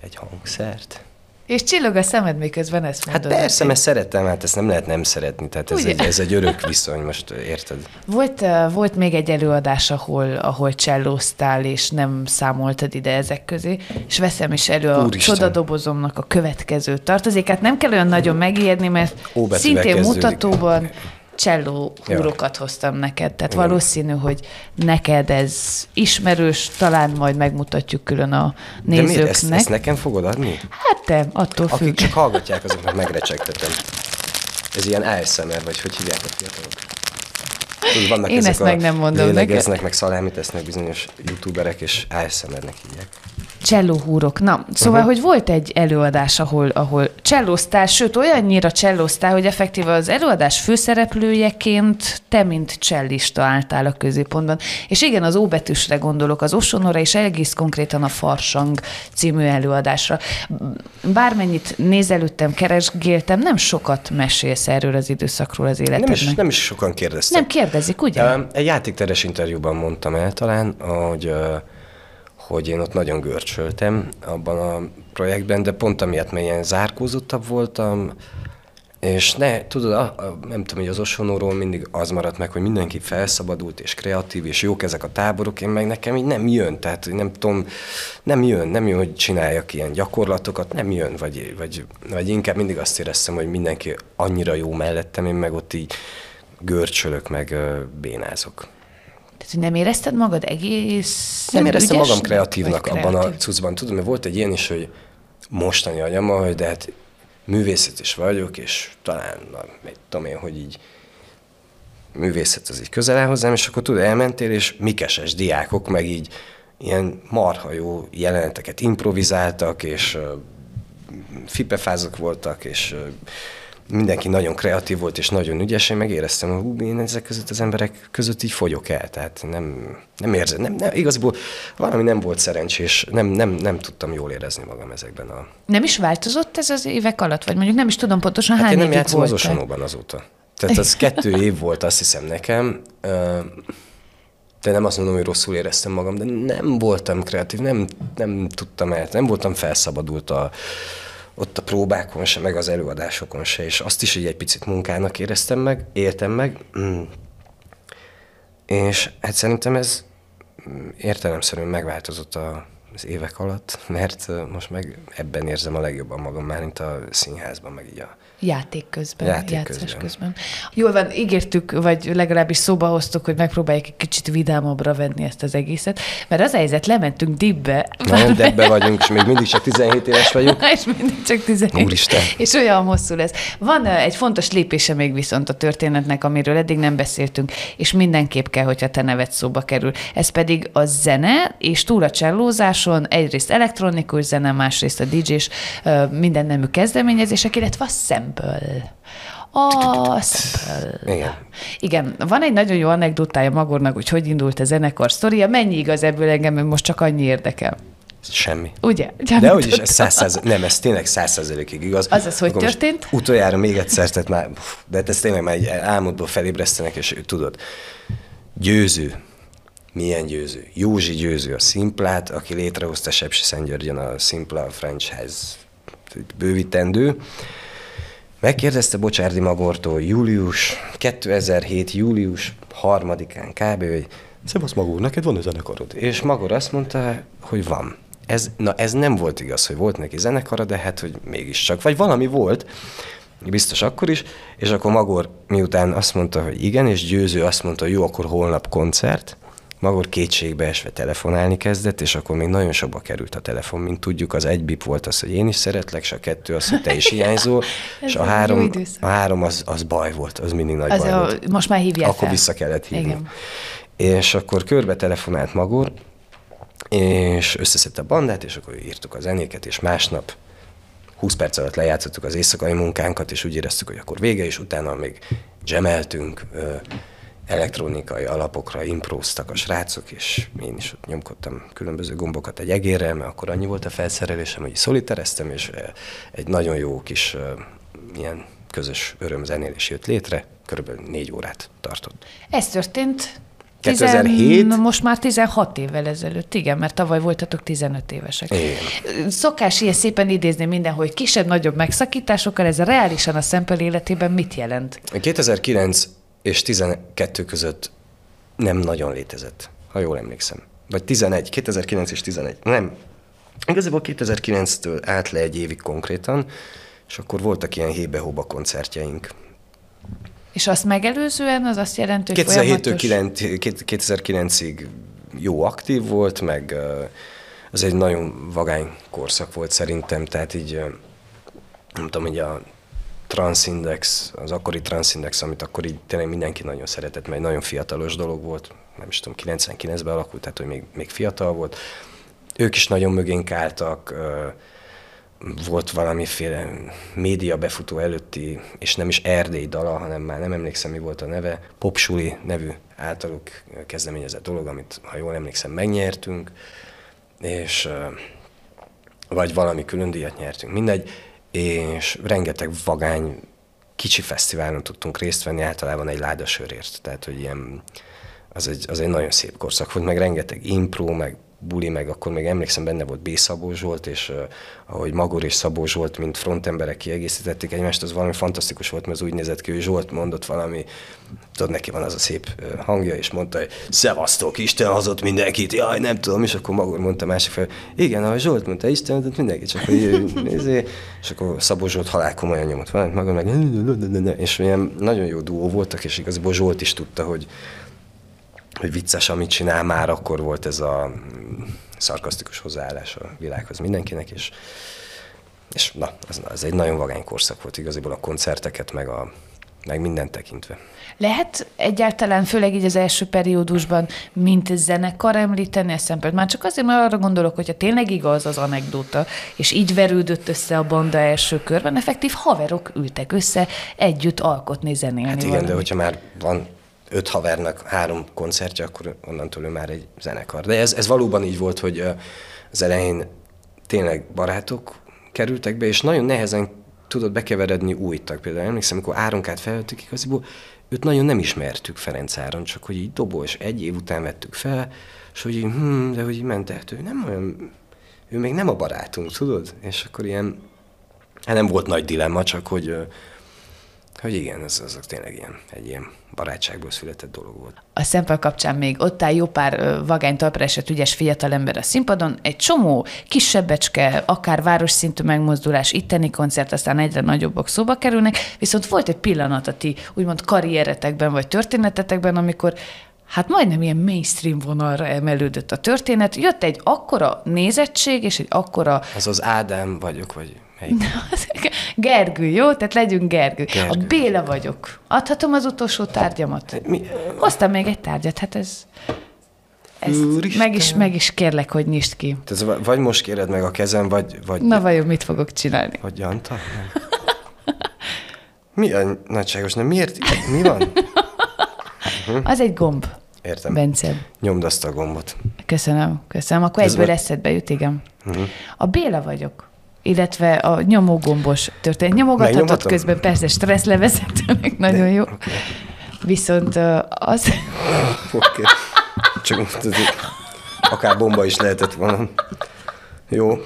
egy hangszert. És csillog a szemed, miközben ezt Hát mondod. persze, mert szeretem, hát ezt nem lehet nem szeretni, tehát ez, Ugye? egy, ez egy örök viszony, most érted? Volt, uh, volt még egy előadás, ahol, ahol csellóztál, és nem számoltad ide ezek közé, és veszem is elő a Úristen. csodadobozomnak a következő tartozékát. Nem kell olyan nagyon megijedni, mert Ó szintén mutatóban cselló húrokat hoztam neked, tehát Igen. valószínű, hogy neked ez ismerős, talán majd megmutatjuk külön a De miért? nézőknek. Ezt, ezt nekem fogod adni? Hát te, attól Akik függ. csak hallgatják, azoknak megrecsegtetem. Ez ilyen ASMR, vagy hogy hívják a fiatalok? Tudod, vannak Én ezek ezt a meg nem mondom lélegeznek, meg szalámit esznek bizonyos youtuberek, és ASMR-nek hívják. Csellóhúrok. Na, szóval, uh-huh. hogy volt egy előadás, ahol, ahol csellóztál, sőt, olyannyira csellóztál, hogy effektíve az előadás főszereplőjeként te, mint csellista álltál a középpontban. És igen, az óbetűsre gondolok, az Osonora és egész konkrétan a Farsang című előadásra. Bármennyit nézelődtem, keresgéltem, nem sokat mesélsz erről az időszakról az életednek. Nem is, nem is sokan kérdeztek. nem kérdezik, ugye? Egy játékteres interjúban mondtam el talán, hogy, hogy én ott nagyon görcsöltem abban a projektben, de pont amiatt, mert ilyen zárkózottabb voltam, és ne, tudod, a, a, nem tudom, hogy az Osonóról mindig az maradt meg, hogy mindenki felszabadult és kreatív, és jók ezek a táborok, én meg nekem így nem jön, tehát nem tudom, nem jön, nem jön, hogy csináljak ilyen gyakorlatokat, nem jön, vagy, vagy, vagy inkább mindig azt éreztem, hogy mindenki annyira jó mellettem, én meg ott így görcsölök, meg bénázok. Tehát, hogy nem érezted magad egész Nem éreztem magam ügyesnek, kreatívnak vagy abban a kreatív? cuccban. Tudom, mert volt egy ilyen is, hogy mostani agyammal, hogy de hát művészet is vagyok, és talán, na, mit tudom én, hogy így művészet az így közel áll hozzám, és akkor tudod, elmentél, és mikeses diákok meg így ilyen marha jó jeleneteket improvizáltak, és uh, fipefázok voltak, és uh, mindenki nagyon kreatív volt, és nagyon ügyes, én megéreztem, hogy hú, én ezek között az emberek között így fogyok el, tehát nem, nem érzem, nem, nem, igazából valami nem volt szerencsés, nem, nem, nem tudtam jól érezni magam ezekben a... Nem is változott ez az évek alatt? Vagy mondjuk nem is tudom pontosan Hát hány én nem játszom az voltál? Osonóban azóta. Tehát az kettő év volt, azt hiszem nekem, de nem azt mondom, hogy rosszul éreztem magam, de nem voltam kreatív, nem, nem tudtam el, nem voltam felszabadult a, ott a próbákon se, meg az előadásokon se, és azt is így egy picit munkának éreztem meg, értem meg, mm. és hát szerintem ez mm, értelemszerűen megváltozott a, az évek alatt, mert most meg ebben érzem a legjobban magam, már mint a színházban, meg így a Játék közben, Játék játszás közben. közben. Jól van, ígértük, vagy legalábbis szóba hoztuk, hogy megpróbáljuk egy kicsit vidámabbra venni ezt az egészet, mert az helyzet, lementünk dibbe. Nagyon debbe vagyunk, és még mindig csak 17 éves vagyok. és mindig csak 17. Úristen. És olyan hosszú lesz. Van egy fontos lépése még viszont a történetnek, amiről eddig nem beszéltünk, és mindenképp kell, hogyha te neved szóba kerül. Ez pedig a zene, és túl a csellózáson egyrészt elektronikus zene, másrészt a DJ-s minden nemű kezdeményezések, illetve a sample. A sample. Igen. Igen, van egy nagyon jó anekdotája Magornak, hogy hogy indult a zenekar sztoria. Mennyi igaz ebből engem most csak annyi érdekel. Semmi. Ugye? De hogy is, ez száz száz, nem, ez tényleg száz százalékig igaz. Azaz, hogy Akkor történt? Utoljára még egyszer, tehát már, de hát ez tényleg már egy álmodból felébresztenek, és tudod, győző, milyen győző? Józsi győző a Szimplát, aki létrehozta Sepsi Szentgyörgyön a Simpla franchise bővítendő. Megkérdezte Bocsárdi Magortól július, 2007. július 3-án kb., hogy Szevasz Magor, neked van-e zenekarod? És Magor azt mondta, hogy van. Ez, na ez nem volt igaz, hogy volt neki zenekara, de hát, hogy mégiscsak. Vagy valami volt, biztos akkor is, és akkor Magor miután azt mondta, hogy igen, és Győző azt mondta, hogy jó, akkor holnap koncert, Magor kétségbe esve telefonálni kezdett, és akkor még nagyon sokba került a telefon, mint tudjuk, az egy bip volt az, hogy én is szeretlek, és a kettő az, hogy te is hiányzol, és a három, a három az, az baj volt, az mindig nagy Az baj a, volt. most már hívják Akkor fel. vissza kellett hívni. Igen. És akkor körbe telefonált Magor, és összeszedte a bandát, és akkor írtuk a zenéket, és másnap 20 perc alatt lejátszottuk az éjszakai munkánkat, és úgy éreztük, hogy akkor vége, és utána még gemeltünk, elektronikai alapokra impróztak a srácok, és én is ott nyomkodtam különböző gombokat egy egérrel, mert akkor annyi volt a felszerelésem, hogy szolitereztem, és ö, egy nagyon jó kis ö, ilyen közös örömzenélés jött létre, körülbelül négy órát tartott. Ez történt 2007? Tizen, most már 16 évvel ezelőtt, igen, mert tavaly voltatok 15 évesek. Igen. Szokás ilyen szépen idézni mindenhol, kisebb-nagyobb megszakításokkal, ez reálisan a szempel életében mit jelent? 2009 és 12 között nem nagyon létezett, ha jól emlékszem. Vagy 11, 2009 és 11. Nem. Igazából 2009-től állt le egy évig konkrétan, és akkor voltak ilyen hébe-hóba koncertjeink. És azt megelőzően az azt jelenti, hogy 2007-től folyamatos... 2009-ig jó aktív volt, meg az egy nagyon vagány korszak volt szerintem, tehát így nem tudom, hogy a Transindex, az akkori Transindex, amit akkor így tényleg mindenki nagyon szeretett, mert egy nagyon fiatalos dolog volt, nem is tudom, 99-ben alakult, tehát hogy még, még fiatal volt. Ők is nagyon mögénk álltak, volt valamiféle média befutó előtti, és nem is Erdély dala, hanem már nem emlékszem, mi volt a neve, Popsuli nevű általuk kezdeményezett dolog, amit, ha jól emlékszem, megnyertünk, és vagy valami külön díjat nyertünk, mindegy, és rengeteg vagány kicsi fesztiválon tudtunk részt venni, általában egy ládasörért, tehát hogy ilyen, az egy, az egy nagyon szép korszak volt, meg rengeteg impro, meg buli, meg akkor még emlékszem, benne volt B. Szabó Zsolt, és uh, ahogy Magor és Szabó Zsolt, mint frontemberek kiegészítették egymást, az valami fantasztikus volt, mert az úgy nézett ki, hogy Zsolt mondott valami, tudod, neki van az a szép hangja, és mondta, hogy szevasztok, Isten hozott mindenkit, jaj, nem tudom, és akkor Magor mondta másik fel, igen, ahogy Zsolt mondta, Isten hozott mindenkit, csak hogy nézé, és akkor Szabó Zsolt halál komolyan nyomott valamit, Magor meg, és ilyen nagyon jó duó voltak, és igazából Zsolt is tudta, hogy hogy vicces, amit csinál, már akkor volt ez a mm, szarkasztikus hozzáállás a világhoz mindenkinek, és, és na, ez, ez egy nagyon vagány korszak volt igaziból a koncerteket, meg, a, meg mindent tekintve. Lehet egyáltalán, főleg így az első periódusban, mint zenekar említeni ezt szempont? Már csak azért, mert arra gondolok, hogyha tényleg igaz az anekdota, és így verődött össze a banda első körben, effektív haverok ültek össze együtt alkotni, zenélni. Hát igen, valamit. de hogyha már van öt havernak három koncertje, akkor onnantól ő már egy zenekar. De ez, ez valóban így volt, hogy az elején tényleg barátok kerültek be, és nagyon nehezen tudott bekeveredni új tag. Például emlékszem, amikor Áronkát felvettük igaziból, őt nagyon nem ismertük Ferenc Áron, csak hogy így és egy év után vettük fel, és hogy így, hm, de hogy így ment el, ő nem olyan, ő még nem a barátunk, tudod? És akkor ilyen, hát nem volt nagy dilemma, csak hogy, hogy igen, ez, ez tényleg ilyen, egy ilyen barátságból született dolog volt. A szempel kapcsán még ott áll jó pár vagány talpra esett ügyes fiatalember a színpadon, egy csomó kisebbecske, akár városszintű megmozdulás, itteni koncert, aztán egyre nagyobbak szóba kerülnek, viszont volt egy pillanat a ti úgymond karrieretekben vagy történetetekben, amikor hát majdnem ilyen mainstream vonalra emelődött a történet, jött egy akkora nézettség és egy akkora Az az Ádám vagyok, vagy melyik? Gergő, jó? Tehát legyünk Gergő. Gergő. A Béla vagyok. Adhatom az utolsó tárgyamat? Mi? Hoztam még egy tárgyat, hát ez... Ezt Úristen. meg is, meg is kérlek, hogy nyisd ki. Tehát va- vagy most kéred meg a kezem, vagy, vagy, Na vajon mit fogok csinálni? vagy Janta? Mi a nagyságos? Nem, miért? Mi van? Az egy gomb, Értem. Bence. Nyomd azt a gombot. Köszönöm, köszönöm. Akkor Ez egyből volt- eszedbe jut, igen. A Béla vagyok illetve a nyomógombos történet. Nyomogathatod Megnyomhatom? közben, persze stressz levezetőnek, nagyon jó. Viszont ö, az, Oké. Okay. Csak tudod, akár bomba is lehetett volna. Jó.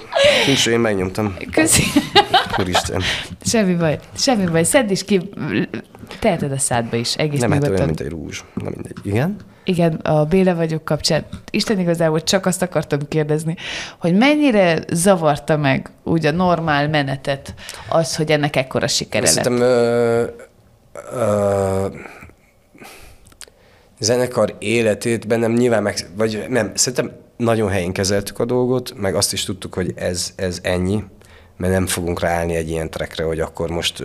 Nincs, én megnyomtam. köszi. Úristen. Semmi baj, semmi baj. Szedd is ki, teheted a szádba is, egész Nem hát olyan, mint egy rúzs. Na mindegy. Igen? Igen, a Béla vagyok kapcsán. Isten igazából csak azt akartam kérdezni, hogy mennyire zavarta meg úgy a normál menetet az, hogy ennek ekkora sikere lett. Szerintem ö, ö, zenekar életét bennem nyilván meg, vagy nem, szerintem nagyon helyén kezeltük a dolgot, meg azt is tudtuk, hogy ez, ez ennyi, mert nem fogunk ráállni egy ilyen trekre, hogy akkor most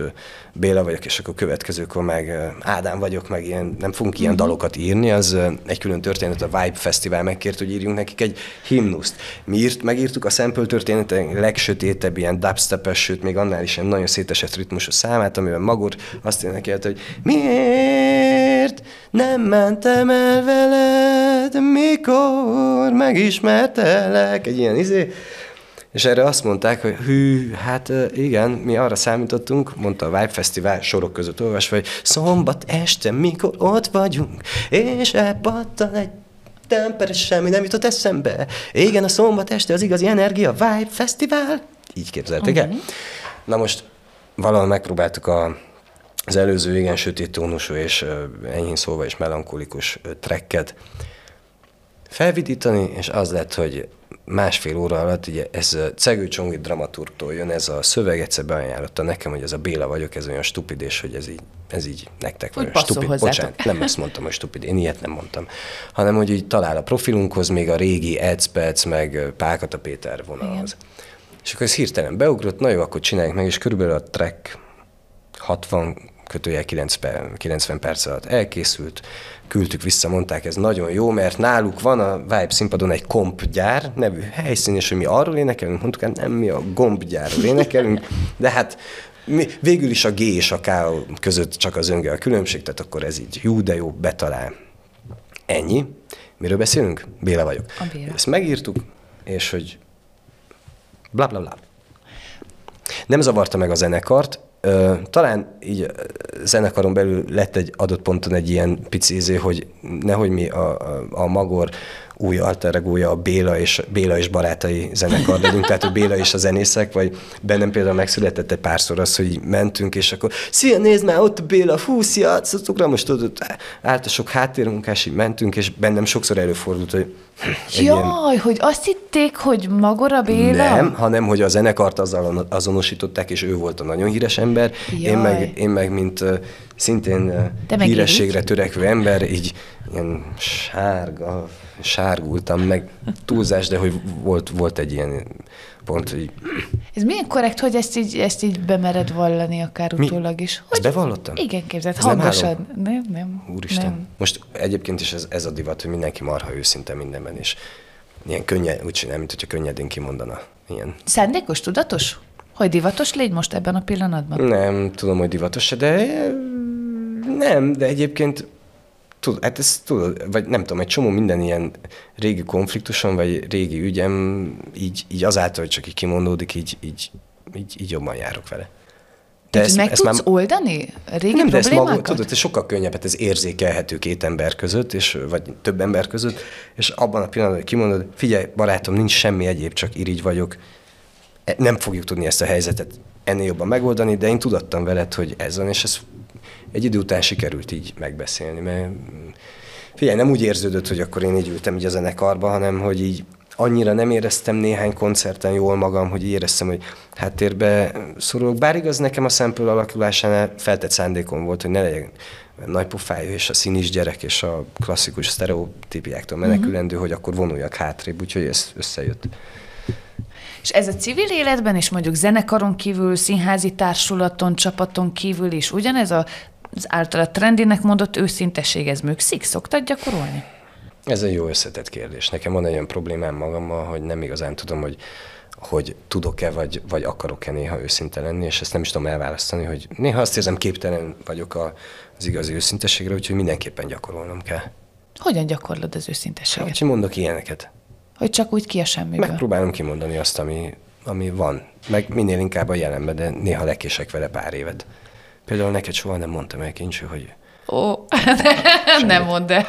Béla vagyok, és akkor következőkor meg Ádám vagyok, meg ilyen, nem fogunk ilyen dalokat írni, az egy külön történet, a Vibe Fesztivál megkért, hogy írjunk nekik egy himnuszt. Mi írt, megírtuk a sample történetek legsötétebb, ilyen dubstepes, sőt, még annál is ilyen nagyon szétesett ritmusú számát, amiben Magor azt énekelte, hogy miért nem mentem el veled, mikor megismertelek, egy ilyen izé, és erre azt mondták, hogy hű, hát igen, mi arra számítottunk, mondta a Vibe Fesztivál sorok között olvasva, hogy szombat este, mikor ott vagyunk, és elpattan egy temperes semmi nem jutott eszembe. Igen, a szombat este az igazi energia, Vibe Fesztivál. Így képzelték el? Na most valahol megpróbáltuk a, az előző igen sötét tónusú és enyhén szólva és melankolikus ö, tracket felvidítani, és az lett, hogy másfél óra alatt, ugye ez Cegő Csongi dramaturgtól jön, ez a szöveg egyszer beajánlotta nekem, hogy ez a Béla vagyok, ez olyan stupidés, hogy ez így, ez így nektek van. Stupid. hozzátok. Bocsánat, nem azt mondtam, hogy stupid, én ilyet nem mondtam. Hanem, hogy így talál a profilunkhoz még a régi Edspec, meg ö, Pálkata Péter vonalhoz. És akkor ez hirtelen beugrott, na jó, akkor csináljuk meg, és körülbelül a track 60 kötője 90, 90 perc alatt elkészült, küldtük vissza, mondták, ez nagyon jó, mert náluk van a Vibe színpadon egy kompgyár nevű helyszín, és hogy mi arról énekelünk, mondtuk, hát nem mi a gombgyárról énekelünk, de hát mi, végül is a G és a K között csak az önge a különbség, tehát akkor ez így jó, de jó, betalál. Ennyi. Miről beszélünk? Béla vagyok. A Béla. Ezt megírtuk, és hogy bla bla bla. Nem zavarta meg a zenekart, Ö, talán így zenekaron belül lett egy adott ponton egy ilyen pici izé, hogy nehogy mi a, a, a Magor új alteregója a Béla és, Béla és barátai zenekar legyünk, tehát hogy Béla és a zenészek, vagy bennem például megszületett egy párszor az, hogy mentünk, és akkor szia, nézd már, ott a Béla, fú, szia, szocukra, most tudod, állt a sok háttérmunkás, így mentünk, és bennem sokszor előfordult, hogy egy ilyen- Jaj, hogy azt hitték, hogy Magora Béla? nem, hanem hogy a zenekart azzal azonosították, és ő volt a nagyon híres ember. Én Jaj. meg, én meg, mint szintén Te hírességre törekvő ember, így ilyen sárga, sárgultam, meg túlzás, de hogy volt, volt egy ilyen pont, hogy Ez milyen korrekt, hogy ezt így, ezt így bemered vallani akár Mi? utólag is? Ezt Hogy bevallottam? Igen, képzeld, Ez nem hangosan. Nem, nem. Úristen. Nem. Most egyébként is ez, ez a divat, hogy mindenki marha őszinte mindenben, és ilyen könnyed, úgy csinál, mint hogyha könnyedén kimondana. Ilyen. Szándékos, tudatos? Hogy divatos légy most ebben a pillanatban? Nem tudom, hogy divatos de nem, de egyébként tud, hát ez tudod, vagy nem tudom, egy csomó minden ilyen régi konfliktuson, vagy régi ügyem, így, így azáltal, hogy csak így kimondódik, így, így, így, így jobban járok vele. De ezt, meg tudsz oldani régi nem, de ezt maguk, tudod, ez sokkal könnyebb, hát ez érzékelhető két ember között, és, vagy több ember között, és abban a pillanatban, hogy kimondod, figyelj, barátom, nincs semmi egyéb, csak irigy vagyok, E- nem fogjuk tudni ezt a helyzetet ennél jobban megoldani, de én tudattam veled, hogy ez van, és ez egy idő után sikerült így megbeszélni, mert mm, figyelj, nem úgy érződött, hogy akkor én így ültem így a zenekarba, hanem hogy így annyira nem éreztem néhány koncerten jól magam, hogy éreztem, hogy háttérbe szorulok. Bár igaz, nekem a szempől alakulásánál feltett szándékom volt, hogy ne legyen nagy pofájú és a színis gyerek és a klasszikus sztereotípiáktól menekülendő, hogy akkor vonuljak hátrébb, úgyhogy ez összejött. És ez a civil életben is mondjuk zenekaron kívül, színházi társulaton, csapaton kívül is ugyanez a, az általa trendinek mondott őszintesség, ez működik? Szoktad gyakorolni? Ez egy jó összetett kérdés. Nekem van egy olyan problémám magammal, hogy nem igazán tudom, hogy, hogy tudok-e, vagy, vagy akarok-e néha őszinte lenni, és ezt nem is tudom elválasztani, hogy néha azt érzem, képtelen vagyok a, az igazi őszintességre, úgyhogy mindenképpen gyakorolnom kell. Hogyan gyakorlod az őszintességet? Hát, hogy mondok ilyeneket. Hogy csak úgy ki a semmiből. Megpróbálom kimondani azt, ami, ami van. Meg minél inkább a jelenben, de néha lekések vele pár évet. Például neked soha nem mondtam el, Kincső, hogy Ó, nem mondd el.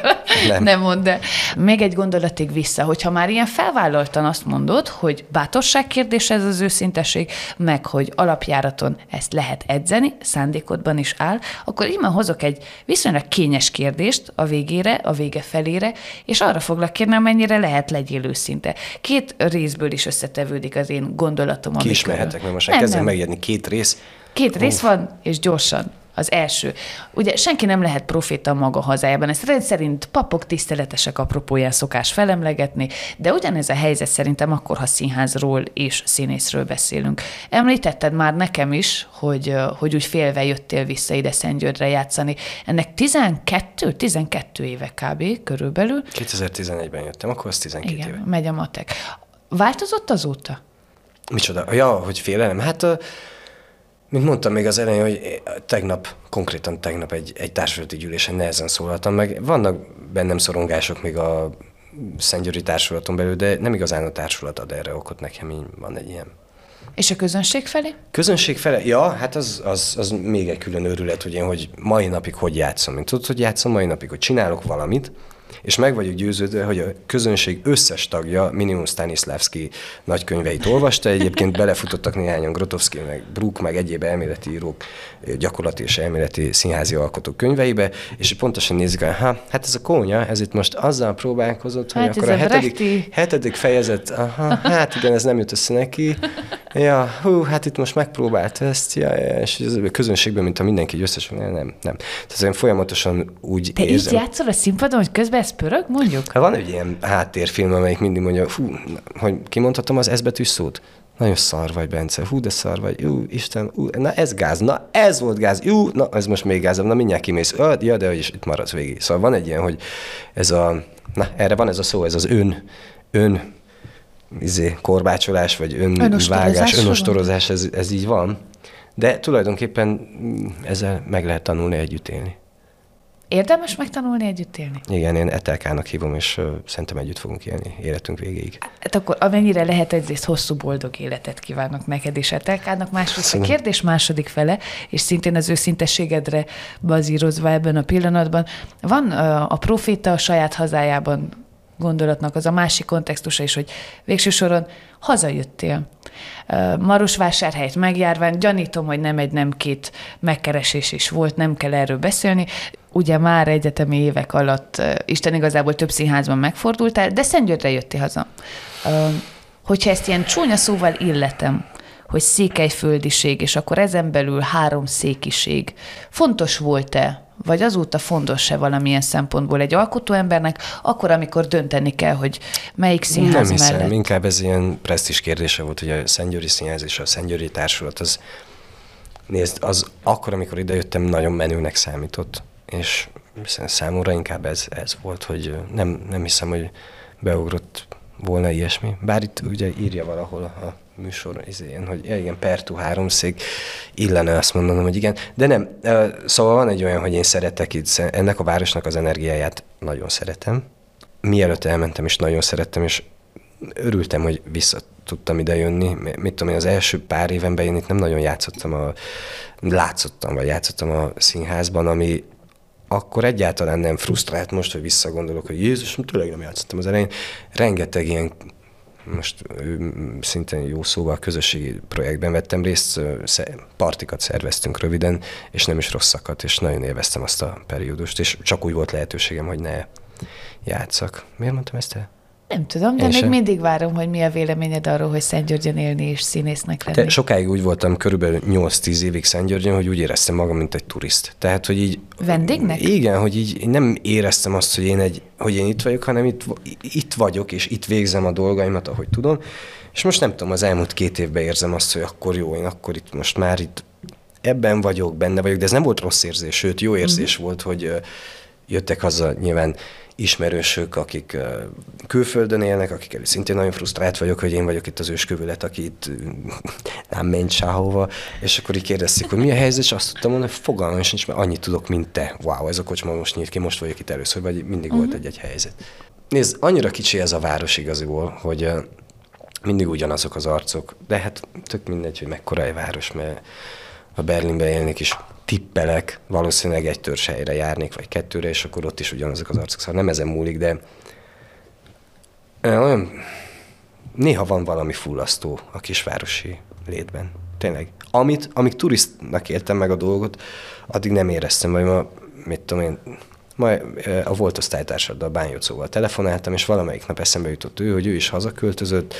Nem. Nem. mondd el. Még egy gondolatig vissza, hogyha már ilyen felvállaltan azt mondod, hogy bátorság kérdés ez az őszintesség, meg hogy alapjáraton ezt lehet edzeni, szándékodban is áll, akkor innen hozok egy viszonylag kényes kérdést a végére, a vége felére, és arra foglak kérni, amennyire lehet legyél őszinte. Két részből is összetevődik az én gondolatom. ki ami is körül- mehetek, mert most Nem, kezdem megérni két rész. Két rész van, és gyorsan. Az első. Ugye senki nem lehet proféta maga hazájában. Ezt rendszerint papok tiszteletesek apropóján szokás felemlegetni, de ugyanez a helyzet szerintem akkor, ha színházról és színészről beszélünk. Említetted már nekem is, hogy, hogy úgy félve jöttél vissza ide Szentgyörgyre játszani. Ennek 12, 12 éve kb. körülbelül. 2011-ben jöttem, akkor az 12 Igen, éve. megy a matek. Változott azóta? Micsoda? Ja, hogy félelem. Hát, ö, mint mondtam még az elején, hogy tegnap, konkrétan tegnap egy, egy társulati gyűlésen nehezen szólaltam meg. Vannak bennem szorongások még a Szentgyőri társulaton belül, de nem igazán a társulat ad erre okot nekem, így van egy ilyen És a közönség felé? Közönség fele? Ja, hát az, az, az még egy külön őrület, hogy én hogy mai napig hogy játszom. Mint tudod, hogy játszom mai napig, hogy csinálok valamit, és meg vagyok győződve, hogy a közönség összes tagja minimum Stanislavski nagykönyveit olvasta, egyébként belefutottak néhányan Grotowski, meg Brook, meg egyéb elméleti írók, gyakorlati és elméleti színházi alkotók könyveibe, és pontosan nézik, hogy ha, hát ez a kónya, ez itt most azzal próbálkozott, hogy Hát akkor a a hetedik, Brechti. hetedik fejezet, aha, hát igen, ez nem jut össze neki. Ja, hú, hát itt most megpróbált ezt, ja, és ez a közönségben, mint ha mindenki összes, nem, nem. Tehát én folyamatosan úgy Te érzem. így játszol a színpadon, hogy közben pörög, mondjuk? Hát van egy ilyen háttérfilm, amelyik mindig mondja, hú, hogy kimondhatom az S betűs szót? nagyon szar vagy, Bence, hú, de szar vagy, ú, Isten, ú, na ez gáz, na ez volt gáz, ú, na ez most még gázabb, na mindjárt kimész, Ö, ja, de is itt maradsz végig. Szóval van egy ilyen, hogy ez a, na erre van ez a szó, ez az ön, ön, izé, korbácsolás, vagy önvágás, Önostorozásra önostorozás, ez, ez így van. De tulajdonképpen mm, ezzel meg lehet tanulni együtt élni. Érdemes megtanulni együtt élni? Igen, én Etelkának hívom, és ö, szerintem együtt fogunk élni életünk végéig. Hát akkor amennyire lehet, egyrészt hosszú, boldog életet kívánok neked és Etelkának. Másrészt a kérdés második fele, és szintén az őszintességedre bazírozva ebben a pillanatban. Van a proféta a saját hazájában gondolatnak az a másik kontextusa is, hogy végső soron hazajöttél. Marosvásárhelyt megjárván, gyanítom, hogy nem egy, nem két megkeresés is volt, nem kell erről beszélni. Ugye már egyetemi évek alatt Isten igazából több színházban megfordultál, de Szentgyörgyre jöttél haza. Hogyha ezt ilyen csúnya szóval illetem, hogy székelyföldiség, és akkor ezen belül három székiség. Fontos volt-e, vagy azóta fontos-e valamilyen szempontból egy alkotóembernek, akkor, amikor dönteni kell, hogy melyik színház Nem hiszem, mellett? inkább ez ilyen presztis kérdése volt, hogy a Szentgyőri Színház és a Szentgyőri Társulat az, nézd, az akkor, amikor idejöttem, nagyon menőnek számított, és számomra inkább ez, ez volt, hogy nem, nem hiszem, hogy beugrott volna ilyesmi. Bár itt ugye írja valahol a műsor izén, hogy ja, igen, Pertu háromszék, illene azt mondanom, hogy igen, de nem. Szóval van egy olyan, hogy én szeretek itt, ennek a városnak az energiáját nagyon szeretem. Mielőtt elmentem is nagyon szerettem, és örültem, hogy vissza tudtam ide jönni. Mit tudom én, az első pár évenben én itt nem nagyon játszottam, a, látszottam, vagy játszottam a színházban, ami akkor egyáltalán nem frusztrált most, hogy visszagondolok, hogy Jézus, tényleg nem játszottam az elején. Rengeteg ilyen most szintén jó szóval közösségi projektben vettem részt, partikat szerveztünk röviden, és nem is rosszakat, és nagyon élveztem azt a periódust, és csak úgy volt lehetőségem, hogy ne játszak. Miért mondtam ezt el? Nem tudom, de Én még sem. mindig várom, hogy mi a véleményed arról, hogy Szentgyörgyön élni és színésznek lenni. De sokáig úgy voltam, körülbelül 8-10 évig Szentgyörgyön, hogy úgy éreztem magam, mint egy turist. Tehát, hogy így... Vendégnek? Igen, hogy így nem éreztem azt, hogy én, egy, hogy én itt vagyok, hanem itt, itt vagyok, és itt végzem a dolgaimat, ahogy tudom. És most nem tudom, az elmúlt két évben érzem azt, hogy akkor jó, én akkor itt most már itt ebben vagyok, benne vagyok, de ez nem volt rossz érzés, sőt, jó érzés uh-huh. volt, hogy jöttek haza nyilván ismerősök, akik külföldön élnek, akikkel szintén nagyon frusztrált vagyok, hogy én vagyok itt az őskövület, aki itt nem ment sehova, és akkor így kérdezték, hogy mi a helyzet, és azt tudtam mondani, hogy fogalmam sincs, mert annyit tudok, mint te. Wow, ez a kocsma most nyílt ki, most vagyok itt először, vagy mindig uh-huh. volt egy-egy helyzet. Nézd, annyira kicsi ez a város igaziból, hogy mindig ugyanazok az arcok, de hát tök mindegy, hogy mekkora egy város, mert ha Berlinben élnék is tippelek, valószínűleg egy törzshelyre járnék, vagy kettőre, és akkor ott is ugyanazok az arcok. Szóval nem ezen múlik, de olyan, néha van valami fullasztó a kisvárosi létben. Tényleg. Amit, amíg turistnak éltem meg a dolgot, addig nem éreztem, vagy ma, mit tudom én, ö, a volt osztálytársaddal, Bányocóval telefonáltam, és valamelyik nap eszembe jutott ő, hogy ő is hazaköltözött,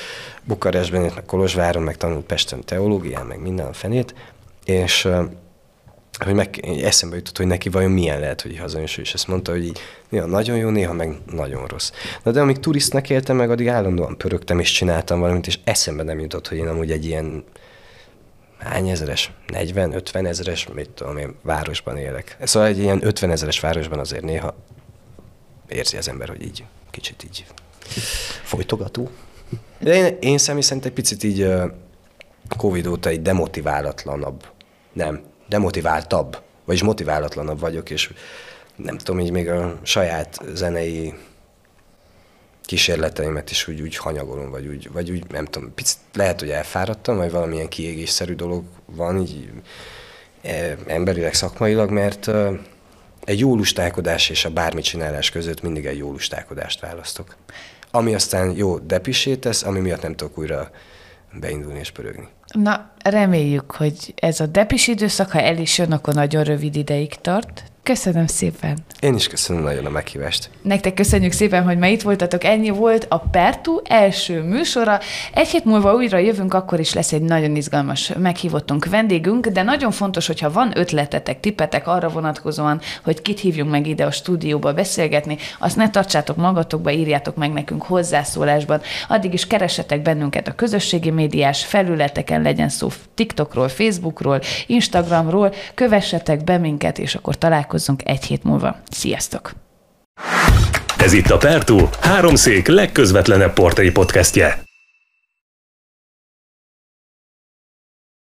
Bukarestben, meg Kolozsváron, meg tanult Pesten teológián, meg minden a fenét, és hogy meg, eszembe jutott, hogy neki vajon milyen lehet, hogy hazajön, és ezt mondta, hogy így néha nagyon jó, néha meg nagyon rossz. Na de amíg turistnak éltem meg, addig állandóan pörögtem és csináltam valamit, és eszembe nem jutott, hogy én amúgy egy ilyen hány ezeres, 40-50 ezeres, mit tudom én, városban élek. Szóval egy ilyen 50 ezeres városban azért néha érzi az ember, hogy így kicsit így folytogató. De én, én személy szerint egy picit így Covid óta egy demotiválatlanabb, nem, demotiváltabb, vagyis motiválatlanabb vagyok, és nem tudom, így még a saját zenei kísérleteimet is úgy, úgy hanyagolom, vagy úgy, vagy úgy, nem tudom, picit lehet, hogy elfáradtam, vagy valamilyen kiégésszerű dolog van így e, emberileg, szakmailag, mert egy jó lustálkodás és a bármit csinálás között mindig egy jó lustálkodást választok. Ami aztán jó depisé tesz, ami miatt nem tudok újra beindulni és pörögni. Na, reméljük, hogy ez a depis időszak, ha el is jön, akkor nagyon rövid ideig tart. Köszönöm szépen. Én is köszönöm nagyon a meghívást. Nektek köszönjük szépen, hogy ma itt voltatok. Ennyi volt a Pertu első műsora. Egy hét múlva újra jövünk, akkor is lesz egy nagyon izgalmas meghívottunk vendégünk, de nagyon fontos, hogyha van ötletetek, tippetek arra vonatkozóan, hogy kit hívjunk meg ide a stúdióba beszélgetni, azt ne tartsátok magatokba, írjátok meg nekünk hozzászólásban. Addig is keressetek bennünket a közösségi médiás felületeken, legyen szó TikTokról, Facebookról, Instagramról, kövessetek be minket, és akkor találkozzunk egy hét múlva. Sziasztok! Ez itt a Pertú, háromszék legközvetlenebb portré podcastje.